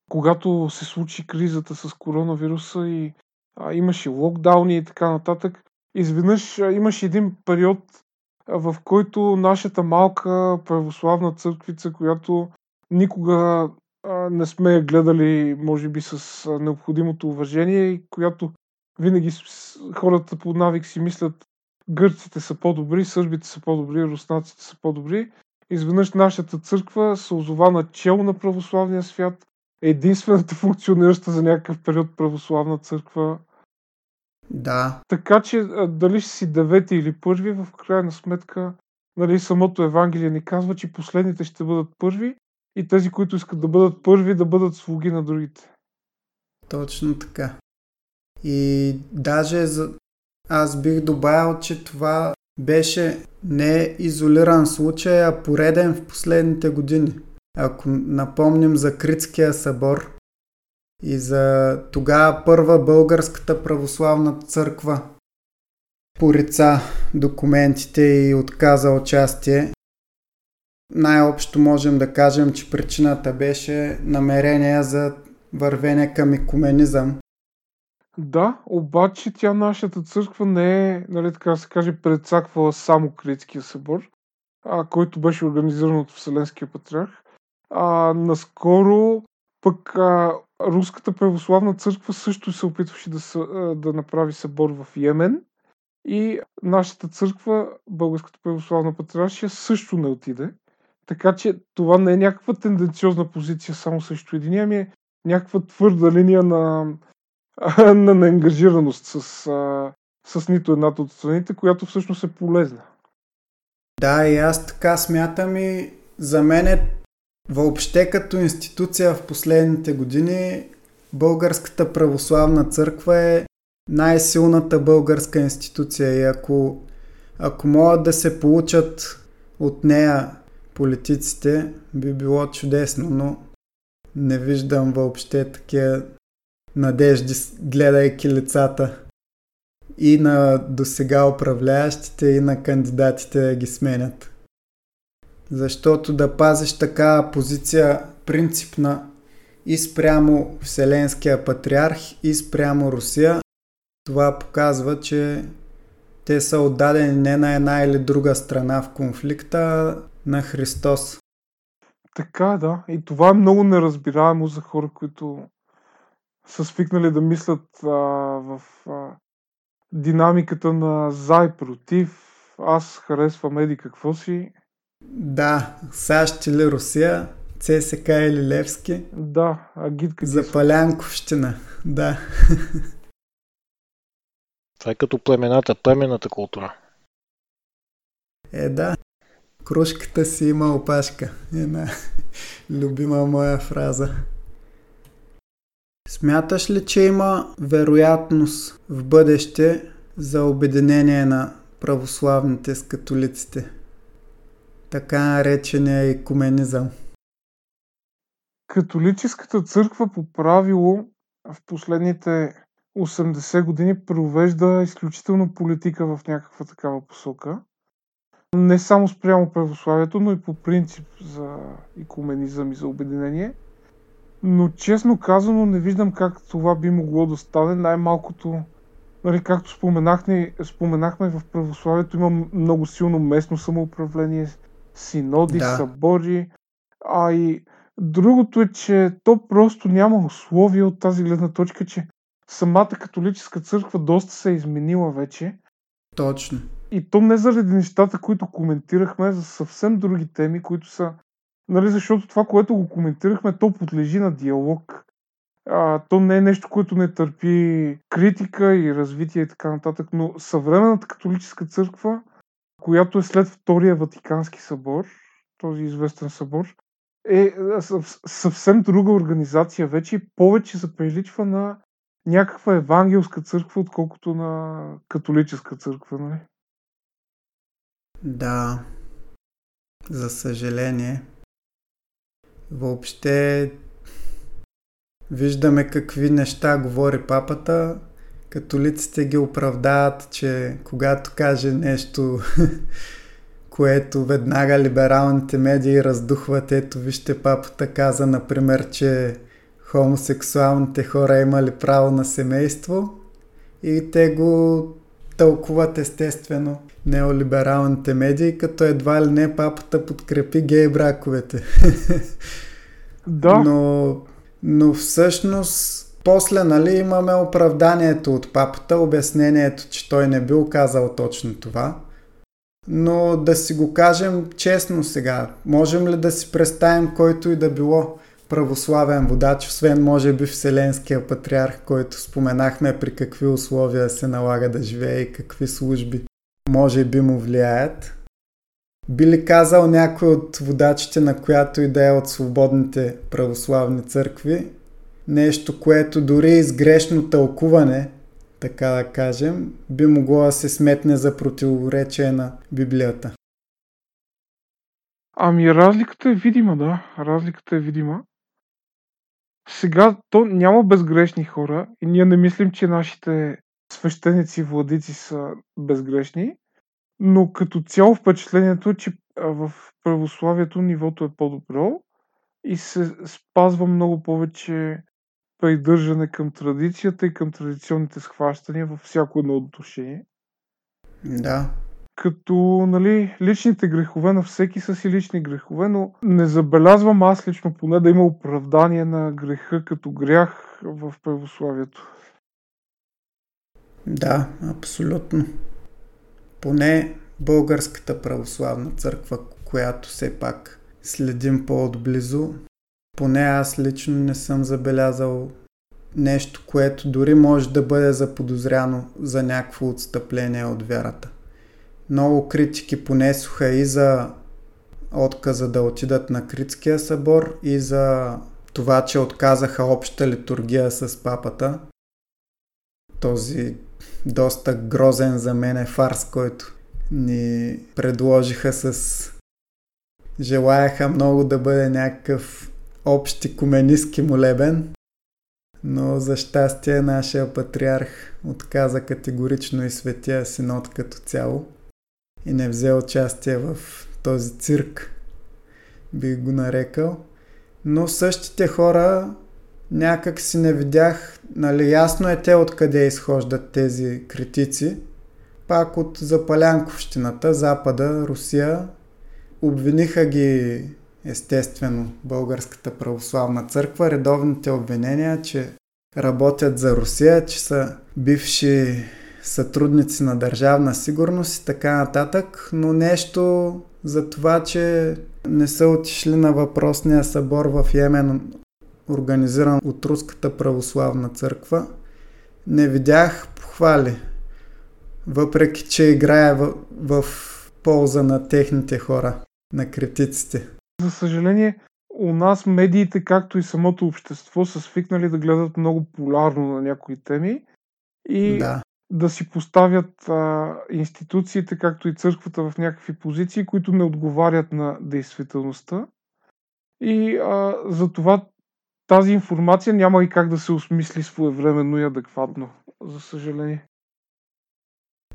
когато се случи кризата с коронавируса и а, имаше локдауни и така нататък, изведнъж а, имаше един период, в който нашата малка православна църквица, която никога не сме я гледали, може би, с необходимото уважение и която винаги хората по навик си мислят гърците са по-добри, сърбите са по-добри, руснаците са по-добри. Изведнъж нашата църква се озова на чело на православния свят, единствената функционираща за някакъв период православна църква. Да. Така че дали ще си девети или първи, в крайна сметка, нали, самото Евангелие ни казва, че последните ще бъдат първи и тези, които искат да бъдат първи, да бъдат слуги на другите. Точно така. И даже за... аз бих добавил, че това беше не изолиран случай, а пореден в последните години. Ако напомним за Критския събор и за тогава първа българската православна църква порица документите и отказа участие, най-общо можем да кажем, че причината беше намерение за вървене към екуменизъм. Да, обаче тя нашата църква не е, нали така се каже, предсаквала само Критския събор, а, който беше организиран от Вселенския патриарх. А, наскоро пък а, Руската православна църква също се опитваше да, да направи събор в Йемен и нашата църква, Българската православна патриаршия, също не отиде. Така че това не е някаква тенденциозна позиция само срещу единия, ами е някаква твърда линия на, на неангажираност с, с нито едната от страните, която всъщност е полезна. Да, и аз така смятам и за мен е въобще като институция в последните години Българската православна църква е най-силната българска институция и ако, ако могат да се получат от нея политиците, би било чудесно, но не виждам въобще такива надежди, гледайки лицата и на досега управляещите, и на кандидатите да ги сменят. Защото да пазиш такава позиция принципна и спрямо Вселенския патриарх, и спрямо Русия, това показва, че те са отдадени не на една или друга страна в конфликта, на Христос. Така, да. И това е много неразбираемо за хора, които са свикнали да мислят а, в а, динамиката на за и против. Аз харесвам еди какво си. Да, САЩ или Русия, ЦСК или Левски. Да, агитка. За Палянковщина, да. Това е като племената, племената култура. Е, да. Кружката си има опашка. Една любима моя фраза. Смяташ ли, че има вероятност в бъдеще за обединение на православните с католиците? Така наречения екуменизъм. Католическата църква по правило в последните 80 години провежда изключително политика в някаква такава посока не само спрямо православието, но и по принцип за икуменизъм и за обединение. Но честно казано не виждам как това би могло да стане. Най-малкото, нали, както споменахме, споменахме в православието има много силно местно самоуправление, синоди, да. събори. А и другото е, че то просто няма условия от тази гледна точка, че самата католическа църква доста се е изменила вече. Точно. И то не заради нещата, които коментирахме, за съвсем други теми, които са... Нали, защото това, което го коментирахме, то подлежи на диалог. А, то не е нещо, което не търпи критика и развитие и така нататък, но съвременната католическа църква, която е след Втория Ватикански събор, този известен събор, е съвсем друга организация вече и повече се приличва на някаква евангелска църква, отколкото на католическа църква. Нали? Да, за съжаление. Въобще виждаме какви неща говори папата. Католиците ги оправдават, че когато каже нещо, което веднага либералните медии раздухват. Ето вижте, папата каза, например, че хомосексуалните хора имали право на семейство и те го тълкуват естествено неолибералните медии, като едва ли не папата подкрепи гей браковете. Да. Но, но всъщност после нали, имаме оправданието от папата, обяснението, че той не бил казал точно това. Но да си го кажем честно сега, можем ли да си представим който и да било православен водач, освен може би Вселенския патриарх, който споменахме при какви условия се налага да живее и какви служби може би му влияят. Би ли казал някой от водачите на която и да е от свободните православни църкви, нещо, което дори с грешно тълкуване, така да кажем, би могло да се сметне за противоречие на Библията? Ами разликата е видима, да. Разликата е видима. Сега то няма безгрешни хора и ние не мислим, че нашите свещеници и владици са безгрешни, но като цяло впечатлението е, че в православието нивото е по-добро и се спазва много повече придържане към традицията и към традиционните схващания във всяко едно отношение. Да. Като нали, личните грехове на всеки са си лични грехове, но не забелязвам аз лично поне да има оправдание на греха като грях в православието. Да, абсолютно. Поне Българската православна църква, която все пак следим по-отблизо, поне аз лично не съм забелязал нещо, което дори може да бъде заподозряно за някакво отстъпление от вярата. Много критики понесоха и за отказа да отидат на Критския събор и за това, че отказаха обща литургия с папата. Този доста грозен за мен е фарс, който ни предложиха с... Желаяха много да бъде някакъв общ икуменистки молебен, но за щастие нашия патриарх отказа категорично и светия синод като цяло и не взе участие в този цирк, бих го нарекал. Но същите хора някак си не видях, нали, ясно е те откъде изхождат тези критици. Пак от Запалянковщината, Запада, Русия. Обвиниха ги естествено Българската православна църква, редовните обвинения, че работят за Русия, че са бивши сътрудници на държавна сигурност и така нататък, но нещо за това, че не са отишли на въпросния събор в Йемен, организиран от Руската православна църква, не видях похвали. Въпреки, че играе в, в полза на техните хора, на критиците. За съжаление, у нас медиите, както и самото общество, са свикнали да гледат много полярно на някои теми и Да. да си поставят а, институциите, както и църквата в някакви позиции, които не отговарят на действителността. И а, за това тази информация няма и как да се осмисли своевременно и адекватно, за съжаление.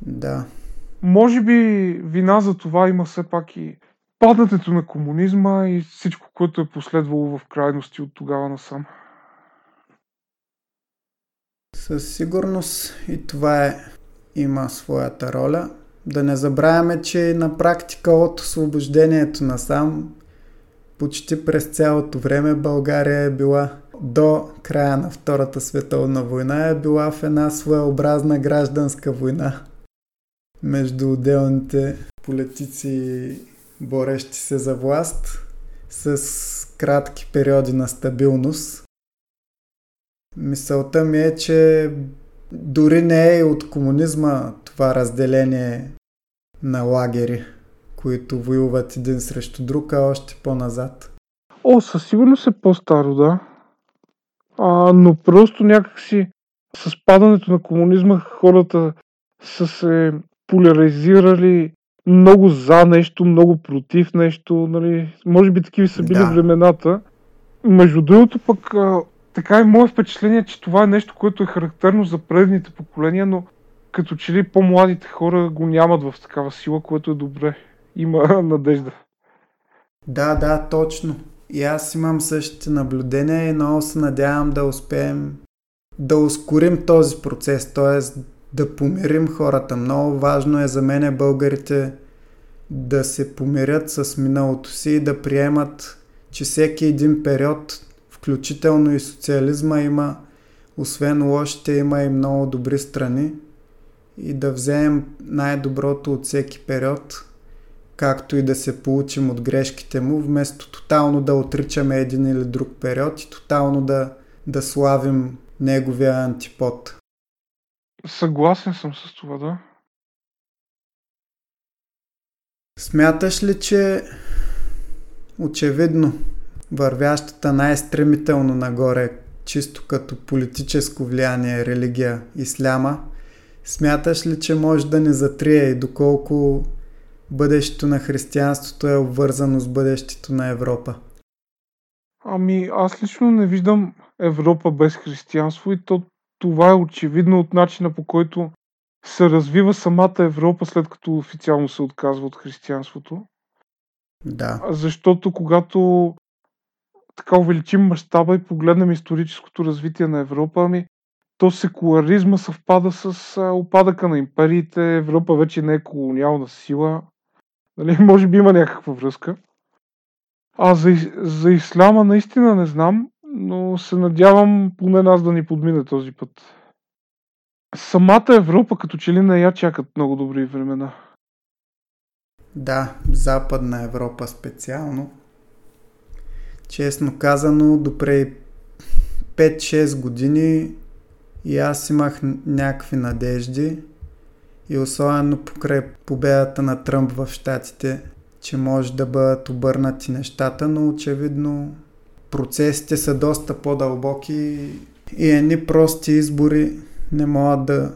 Да. Може би вина за това има все пак и падането на комунизма и всичко, което е последвало в крайности от тогава насам. Със сигурност и това е, има своята роля. Да не забравяме, че на практика от освобождението насам почти през цялото време България е била до края на Втората световна война е била в една своеобразна гражданска война между отделните политици, борещи се за власт, с кратки периоди на стабилност. Мисълта ми е, че дори не е от комунизма това разделение на лагери, които воюват един срещу друг, а още по-назад. О, със сигурност е по-старо, да. А, но просто някакси с падането на комунизма хората са се поляризирали много за нещо, много против нещо, нали. Може би такива са били Да. времената. Между другото пък а, така и мое впечатление, че това е нещо, което е характерно за предните поколения, но като че ли по-младите хора го нямат в такава сила, което е добре. има надежда. Да, да, точно. И аз имам същите наблюдения и много се надявам да успеем да ускорим този процес, т.е. да помирим хората. Много важно е за мен българите да се помирят с миналото си и да приемат, че всеки един период, включително и социализма, има, освен лошите, има и много добри страни и да вземем най-доброто от всеки период, както и да се получим от грешките му, вместо тотално да отричаме един или друг период и тотално да, да славим неговия антипод. Съгласен съм с това, да. Смяташ ли, че очевидно вървящата най-стремително нагоре, чисто като политическо влияние, религия, исляма, смяташ ли, че може да ни затрие и доколко бъдещето на християнството е обвързано с бъдещето на Европа? Ами, аз лично не виждам Европа без християнство и то това е очевидно от начина по който се развива самата Европа след като официално се отказва от християнството. Да. Защото когато така увеличим мащаба и погледнем историческото развитие на Европа, ами то секуларизма съвпада с а, опадъка на империите, Европа вече не е колониална сила. Нали, може би има някаква връзка. А за, за исляма наистина не знам, но се надявам поне нас да ни подмине този път. Самата Европа като че ли не я чакат много добри времена. Да, Западна Европа специално. Честно казано, допре 5-6 години и аз имах някакви надежди и особено покрай победата на Тръмп в Штатите, че може да бъдат обърнати нещата, но очевидно процесите са доста по-дълбоки и едни прости избори не могат да,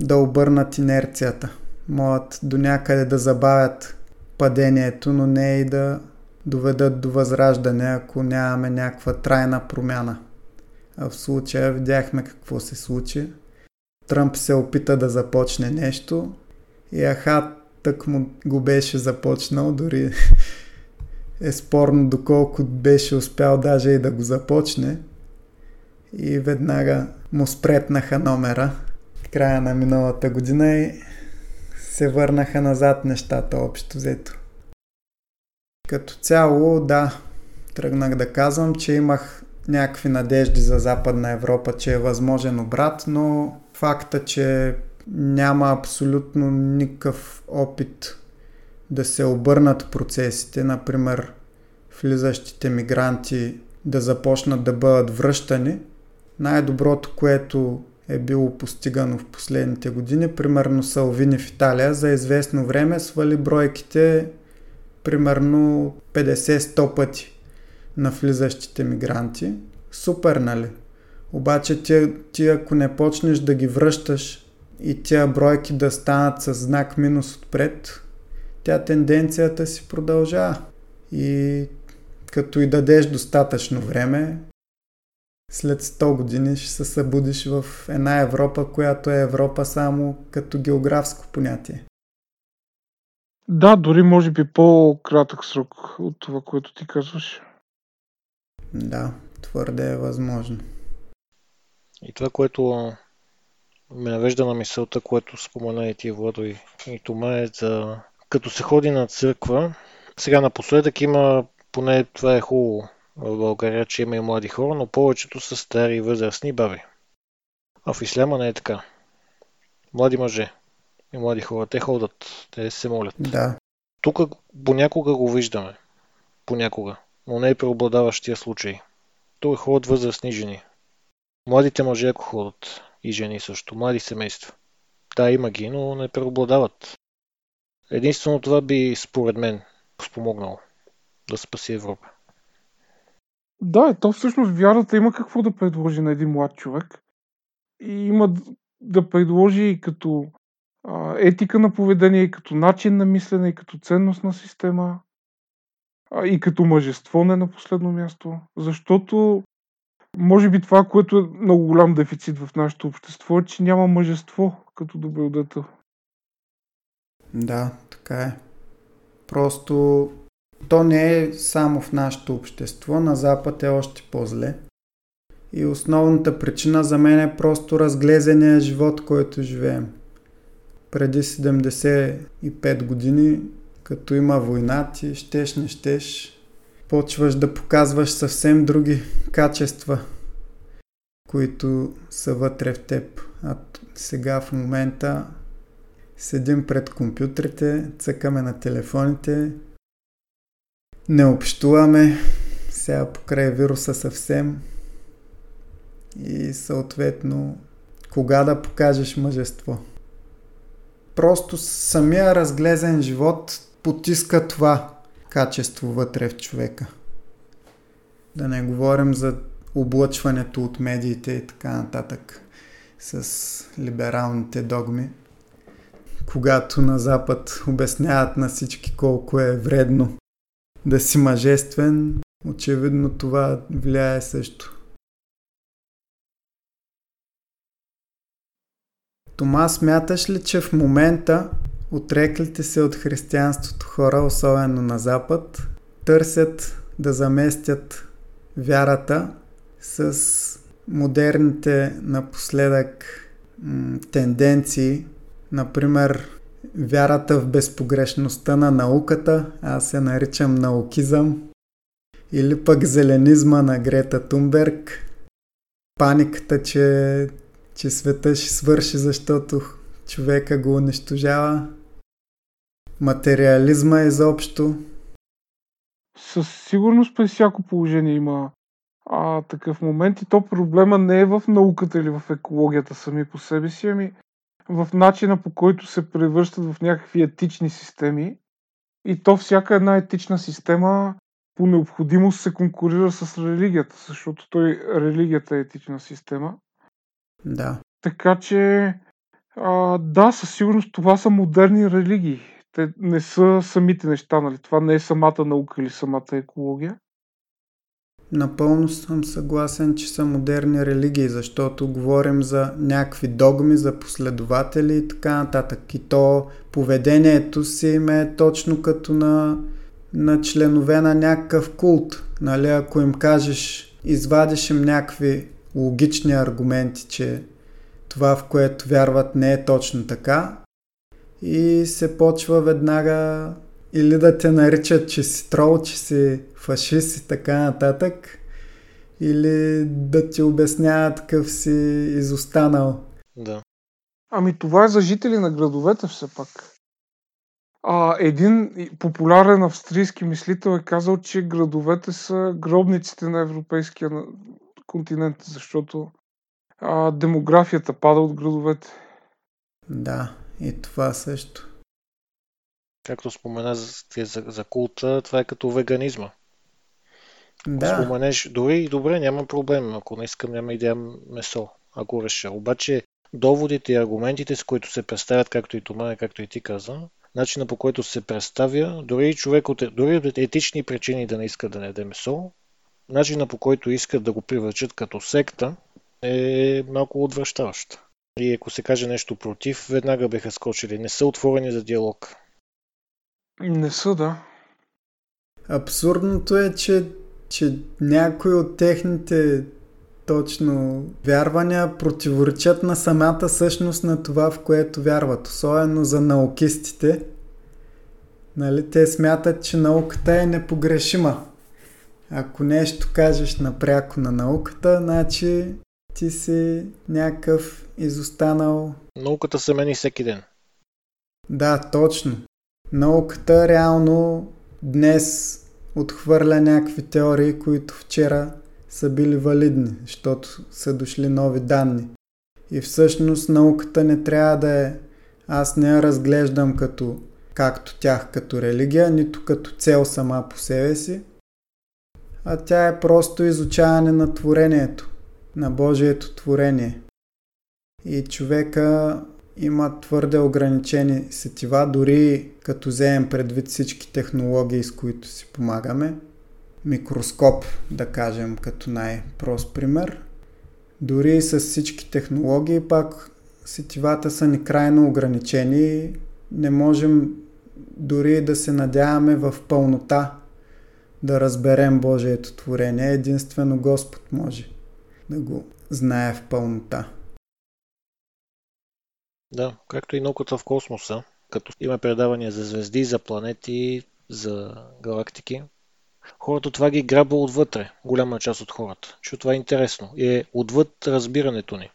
да обърнат инерцията. Могат до някъде да забавят падението, но не и да доведат до възраждане, ако нямаме някаква трайна промяна. А в случая видяхме какво се случи. Тръмп се опита да започне нещо и аха, тък му го беше започнал, дори е спорно доколко беше успял даже и да го започне. И веднага му спретнаха номера в края на миналата година и се върнаха назад нещата общо взето. Като цяло, да, тръгнах да казвам, че имах някакви надежди за Западна Европа, че е възможен обрат, но факта, че няма абсолютно никакъв опит да се обърнат процесите, например влизащите мигранти да започнат да бъдат връщани. Най-доброто, което е било постигано в последните години, примерно Салвини в Италия, за известно време свали бройките примерно 50-100 пъти на влизащите мигранти. Супер, нали? Обаче ти, ти ако не почнеш да ги връщаш и тия бройки да станат с знак минус отпред, тя тенденцията си продължава. И като и дадеш достатъчно време, след 100 години ще се събудиш в една Европа, която е Европа само като географско понятие. Да, дори може би по-кратък срок от това, което ти казваш. Да, твърде е възможно. И това, което ме навежда на мисълта, което спомена и ти, Владо и, и Тома, е за като се ходи на църква. Сега напоследък има, поне това е хубаво в България, че има и млади хора, но повечето са стари и възрастни баби. А в исляма не е така. Млади мъже и млади хора, те ходят, те се молят. Да. Тук понякога го виждаме. Понякога. Но не е преобладаващия случай. Тук ходят възрастни жени. Младите мъже ако ходят. И жени също. Млади семейства. Да, има ги, но не преобладават. Единствено това би, според мен, спомогнало да спаси Европа. Да, е, то всъщност вярата има какво да предложи на един млад човек. И има да предложи и като а, етика на поведение, и като начин на мислене, и като ценностна система, а, и като мъжество не на последно място. Защото може би това, което е много голям дефицит в нашето общество е, че няма мъжество като добродетел. Да, така е. Просто то не е само в нашето общество, на Запад е още по-зле. И основната причина за мен е просто разглезения живот, който живеем. Преди 75 години, като има война, ти щеш, не щеш, почваш да показваш съвсем други качества, които са вътре в теб. А сега в момента седим пред компютрите, цъкаме на телефоните, не общуваме, сега покрай вируса съвсем и съответно кога да покажеш мъжество. Просто самия разглезен живот потиска това качество вътре в човека. Да не говорим за облъчването от медиите и така нататък с либералните догми. Когато на Запад обясняват на всички колко е вредно да си мъжествен, очевидно това влияе също. Тома, смяташ ли, че в момента отреклите се от християнството хора, особено на Запад, търсят да заместят вярата с модерните напоследък м- тенденции, например вярата в безпогрешността на науката, аз се наричам наукизъм, или пък зеленизма на Грета Тунберг, паниката, че, че света ще свърши, защото човека го унищожава, материализма изобщо. Със сигурност при всяко положение има а, такъв момент и то проблема не е в науката или в екологията сами по себе си, ами в начина по който се превръщат в някакви етични системи. И то всяка една етична система по необходимост се конкурира с религията, защото той религията е етична система. Да. Така че, а, да, със сигурност това са модерни религии. Те не са самите неща, нали? Това не е самата наука или самата екология. Напълно съм съгласен, че са модерни религии, защото говорим за някакви догми, за последователи и така нататък. И то поведението си им е точно като на, на членове на някакъв култ. Нали, ако им кажеш, извадиш им някакви логични аргументи, че това, в което вярват, не е точно така, и се почва веднага или да те наричат, че си трол, че си фашист и така нататък, или да ти обясняват какъв си изостанал. Да. Ами това е за жители на градовете все пак. А, един популярен австрийски мислител е казал, че градовете са гробниците на европейския континент, защото а, демографията пада от градовете. Да, и това също. Както спомена за, за, култа, това е като веганизма. Да. Споменеш, дори и добре, няма проблем. Ако не искам, няма и ям месо, ако реша. Обаче доводите и аргументите, с които се представят, както и Тома, както и ти каза, начина по който се представя, дори и човек от, дори от етични причини да не иска да не яде месо, начина по който искат да го привлечат като секта е малко отвръщаващ. И ако се каже нещо против, веднага биха скочили. Не са отворени за диалог. Не са, да. Абсурдното е, че, че някои от техните точно вярвания противоречат на самата същност на това, в което вярват. Особено за наукистите. Нали, те смятат, че науката е непогрешима. Ако нещо кажеш напряко на науката, значи ти си някакъв изостанал. Науката се мени всеки ден. Да, точно. Науката реално днес отхвърля някакви теории, които вчера са били валидни, защото са дошли нови данни. И всъщност науката не трябва да е... Аз не я разглеждам като както тях като религия, нито като цел сама по себе си, а тя е просто изучаване на творението, на Божието творение. И човека има твърде ограничени сетива, дори като вземем предвид всички технологии, с които си помагаме. Микроскоп, да кажем, като най-прост пример. Дори с всички технологии, пак сетивата са ни крайно ограничени. Не можем дори да се надяваме в пълнота да разберем Божието творение. Единствено Господ може да го знае в пълнота. Да, както и науката в космоса, като има предавания за звезди, за планети, за галактики. Хората това ги грабва отвътре, голяма част от хората, защото това е интересно и е отвъд разбирането ни.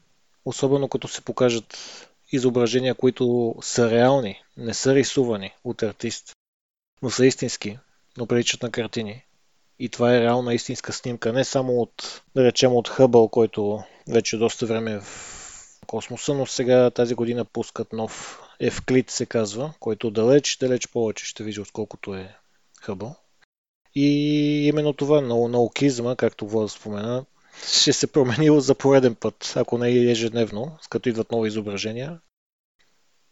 Особено като се покажат изображения, които са реални, не са рисувани от артист, но са истински, но приличат на картини. И това е реална истинска снимка, не само от, да речем, от Хъбъл, който вече доста време е в космоса, но сега тази година пускат нов Евклид се казва, който далеч, далеч повече ще вижда, отколкото е Хъбъл. И именно това, наукизма, както Влад спомена, ще се променил за пореден път, ако не и ежедневно, като идват нови изображения.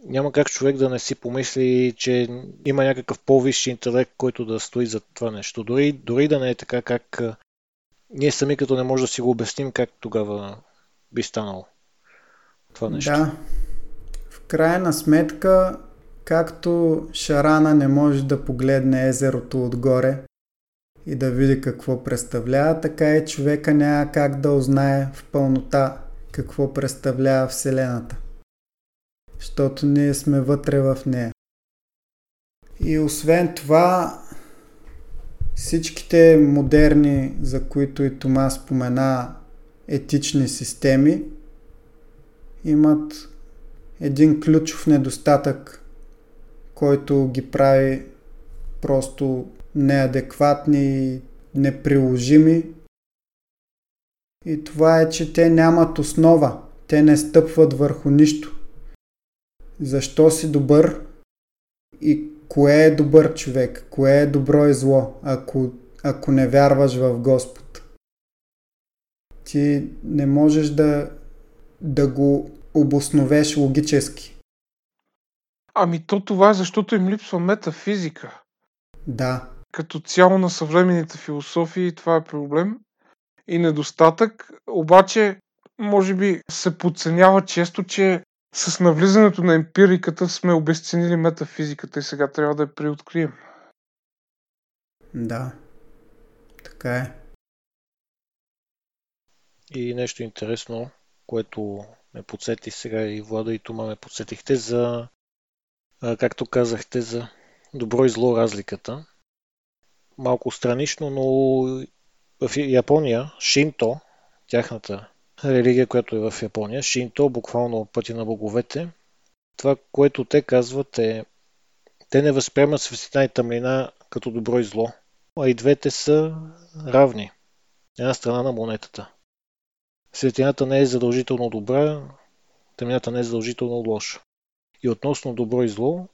Няма как човек да не си помисли, че има някакъв по-висши интелект, който да стои за това нещо. Дори, дори да не е така, как ние сами като не може да си го обясним как тогава би станало това нещо. Да. В крайна сметка, както Шарана не може да погледне езерото отгоре и да види какво представлява, така и човека няма как да узнае в пълнота какво представлява Вселената. Защото ние сме вътре в нея. И освен това, всичките модерни, за които и Тома спомена, етични системи, имат един ключов недостатък, който ги прави просто неадекватни и неприложими. И това е, че те нямат основа. Те не стъпват върху нищо. Защо си добър и кое е добър човек, кое е добро и зло, ако, ако не вярваш в Господ. Ти не можеш да, да го обосновеш логически. Ами то това е защото им липсва метафизика. Да. Като цяло на съвременните философии това е проблем и недостатък, обаче може би се подценява често, че с навлизането на емпириката сме обесценили метафизиката и сега трябва да я преоткрием. Да, така е. И нещо интересно, което ме подсети сега и Влада и Тома ме подсетихте за, както казахте, за добро и зло разликата. Малко странично, но в Япония Шинто, тяхната религия, която е в Япония, Шинто, буквално пътя на боговете, това, което те казват е, те не възприемат светлина и тъмнина като добро и зло, а и двете са равни. Една страна на монетата. Светлината не е задължително добра, тъмнината не е задължително лоша. И относно добро и зло,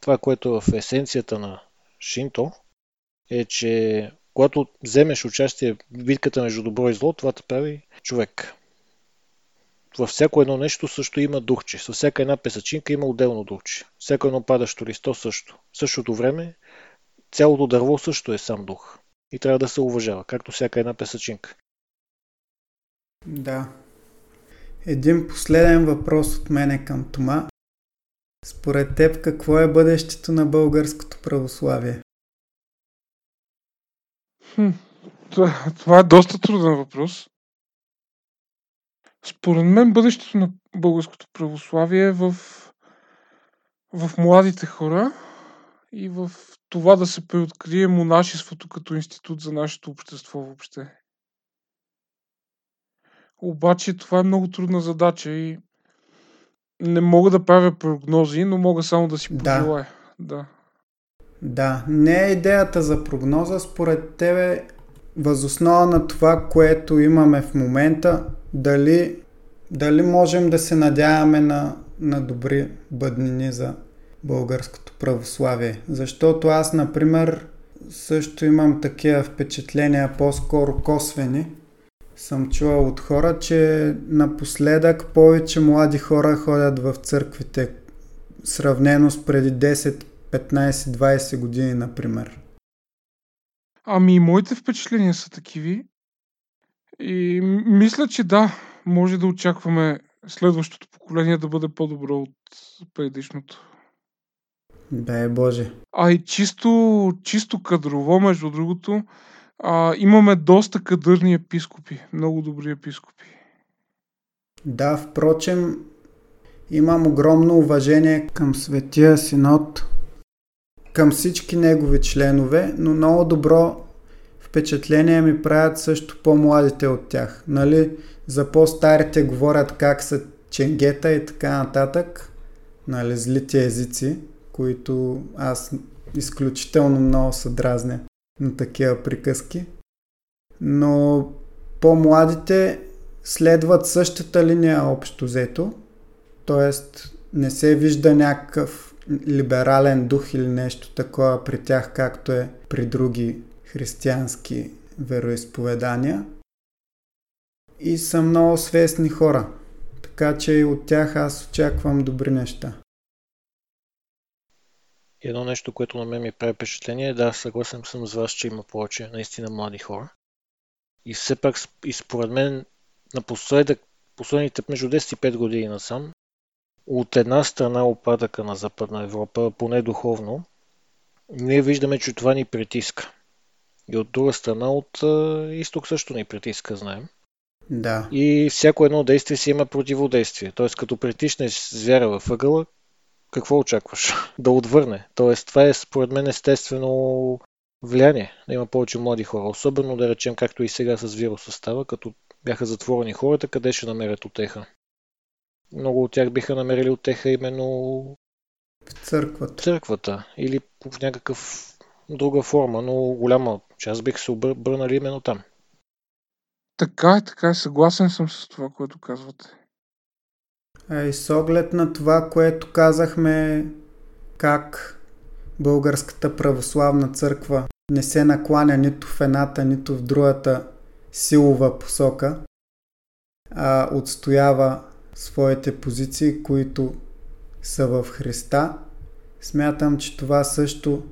това, което е в есенцията на Шинто, е, че когато вземеш участие в битката между добро и зло, това те прави човек. Във всяко едно нещо също има духче. Със всяка една песачинка има отделно духче. Всяко едно падащо листо също. В същото време цялото дърво също е сам дух. И трябва да се уважава, както всяка една песачинка. Да. Един последен въпрос от мене към Тома. Според теб какво е бъдещето на българското православие? Хм, това, е доста труден въпрос. Според мен бъдещето на българското православие е в, в младите хора и в това да се преоткрие монашеството като институт за нашето общество въобще. Обаче това е много трудна задача и не мога да правя прогнози, но мога само да си пожелая. Да. да. Да, не е идеята за прогноза. Според тебе, възоснова на това, което имаме в момента, дали, дали можем да се надяваме на, на добри бъднини за българското православие. Защото аз, например, също имам такива впечатления, по-скоро косвени, съм чувал от хора, че напоследък повече млади хора ходят в църквите, сравнено с преди 10, 15, 20 години, например. Ами, моите впечатления са такиви. И мисля, че да, може да очакваме следващото поколение да бъде по-добро от предишното. Бе, Боже. А и чисто, чисто кадрово, между другото, а, имаме доста кадърни епископи. Много добри епископи. Да, впрочем, имам огромно уважение към Светия Синод, към всички негови членове, но много добро впечатление ми правят също по-младите от тях. Нали, за по-старите говорят как са ченгета и така нататък, нали, злите езици, които аз изключително много се дразня на такива приказки. Но по-младите следват същата линия общо взето, т.е. не се вижда някакъв либерален дух или нещо такова при тях, както е при други християнски вероисповедания. И са много свестни хора, така че и от тях аз очаквам добри неща. Едно нещо, което на мен ми прави впечатление, е да, съгласен съм с вас, че има повече наистина млади хора. И все пак, и според мен, напоследък, последните между 10 и 5 години насам, от една страна опадъка на Западна Европа, поне духовно, ние виждаме, че това ни притиска. И от друга страна, от а, изток също ни притиска, знаем. Да. И всяко едно действие си има противодействие. Тоест, като притиснеш звяра в ъгъла, какво очакваш? да отвърне. Тоест, това е според мен естествено влияние да има повече млади хора. Особено да речем, както и сега с вируса става, като бяха затворени хората, къде ще намерят отеха. Много от тях биха намерили отеха именно в църквата. църквата или в някакъв друга форма, но голяма част бих се обърнали именно там. Така е, така е. Съгласен съм с това, което казвате. И с оглед на това, което казахме, как Българската православна църква не се накланя нито в едната, нито в другата силова посока, а отстоява своите позиции, които са в Христа. Смятам, че това също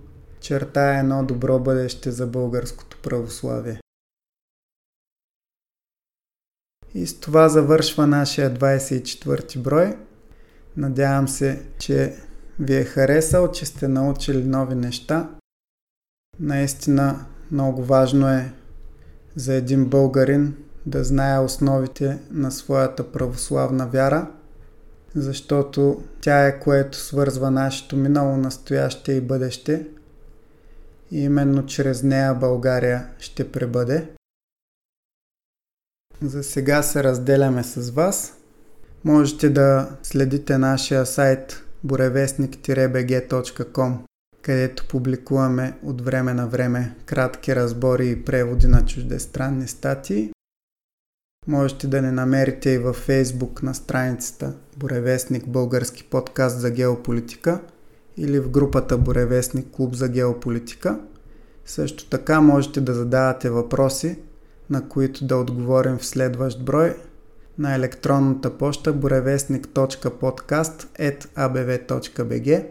черта е едно добро бъдеще за българското православие. И с това завършва нашия 24 брой. Надявам се, че ви е харесал, че сте научили нови неща. Наистина много важно е за един българин да знае основите на своята православна вяра, защото тя е което свързва нашето минало, настояще и бъдеще. И именно чрез нея България ще пребъде. За сега се разделяме с вас. Можете да следите нашия сайт буревестник-bg.com, където публикуваме от време на време кратки разбори и преводи на чуждестранни статии. Можете да не намерите и във Facebook на страницата Буревестник Български подкаст за геополитика или в групата Буревестник Клуб за геополитика. Също така можете да задавате въпроси, на които да отговорим в следващ брой на електронната поща burevestnik.podcast.abv.bg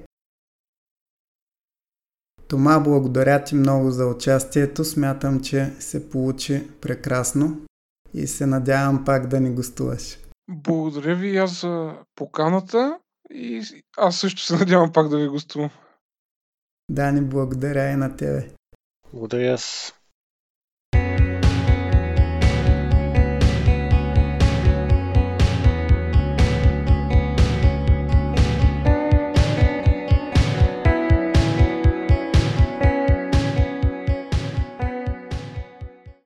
Тома, благодаря ти много за участието. Смятам, че се получи прекрасно и се надявам пак да ни гостуваш. Благодаря ви аз за поканата и аз също се надявам пак да ви гостувам. Да, ни благодаря и на тебе. Благодаря аз.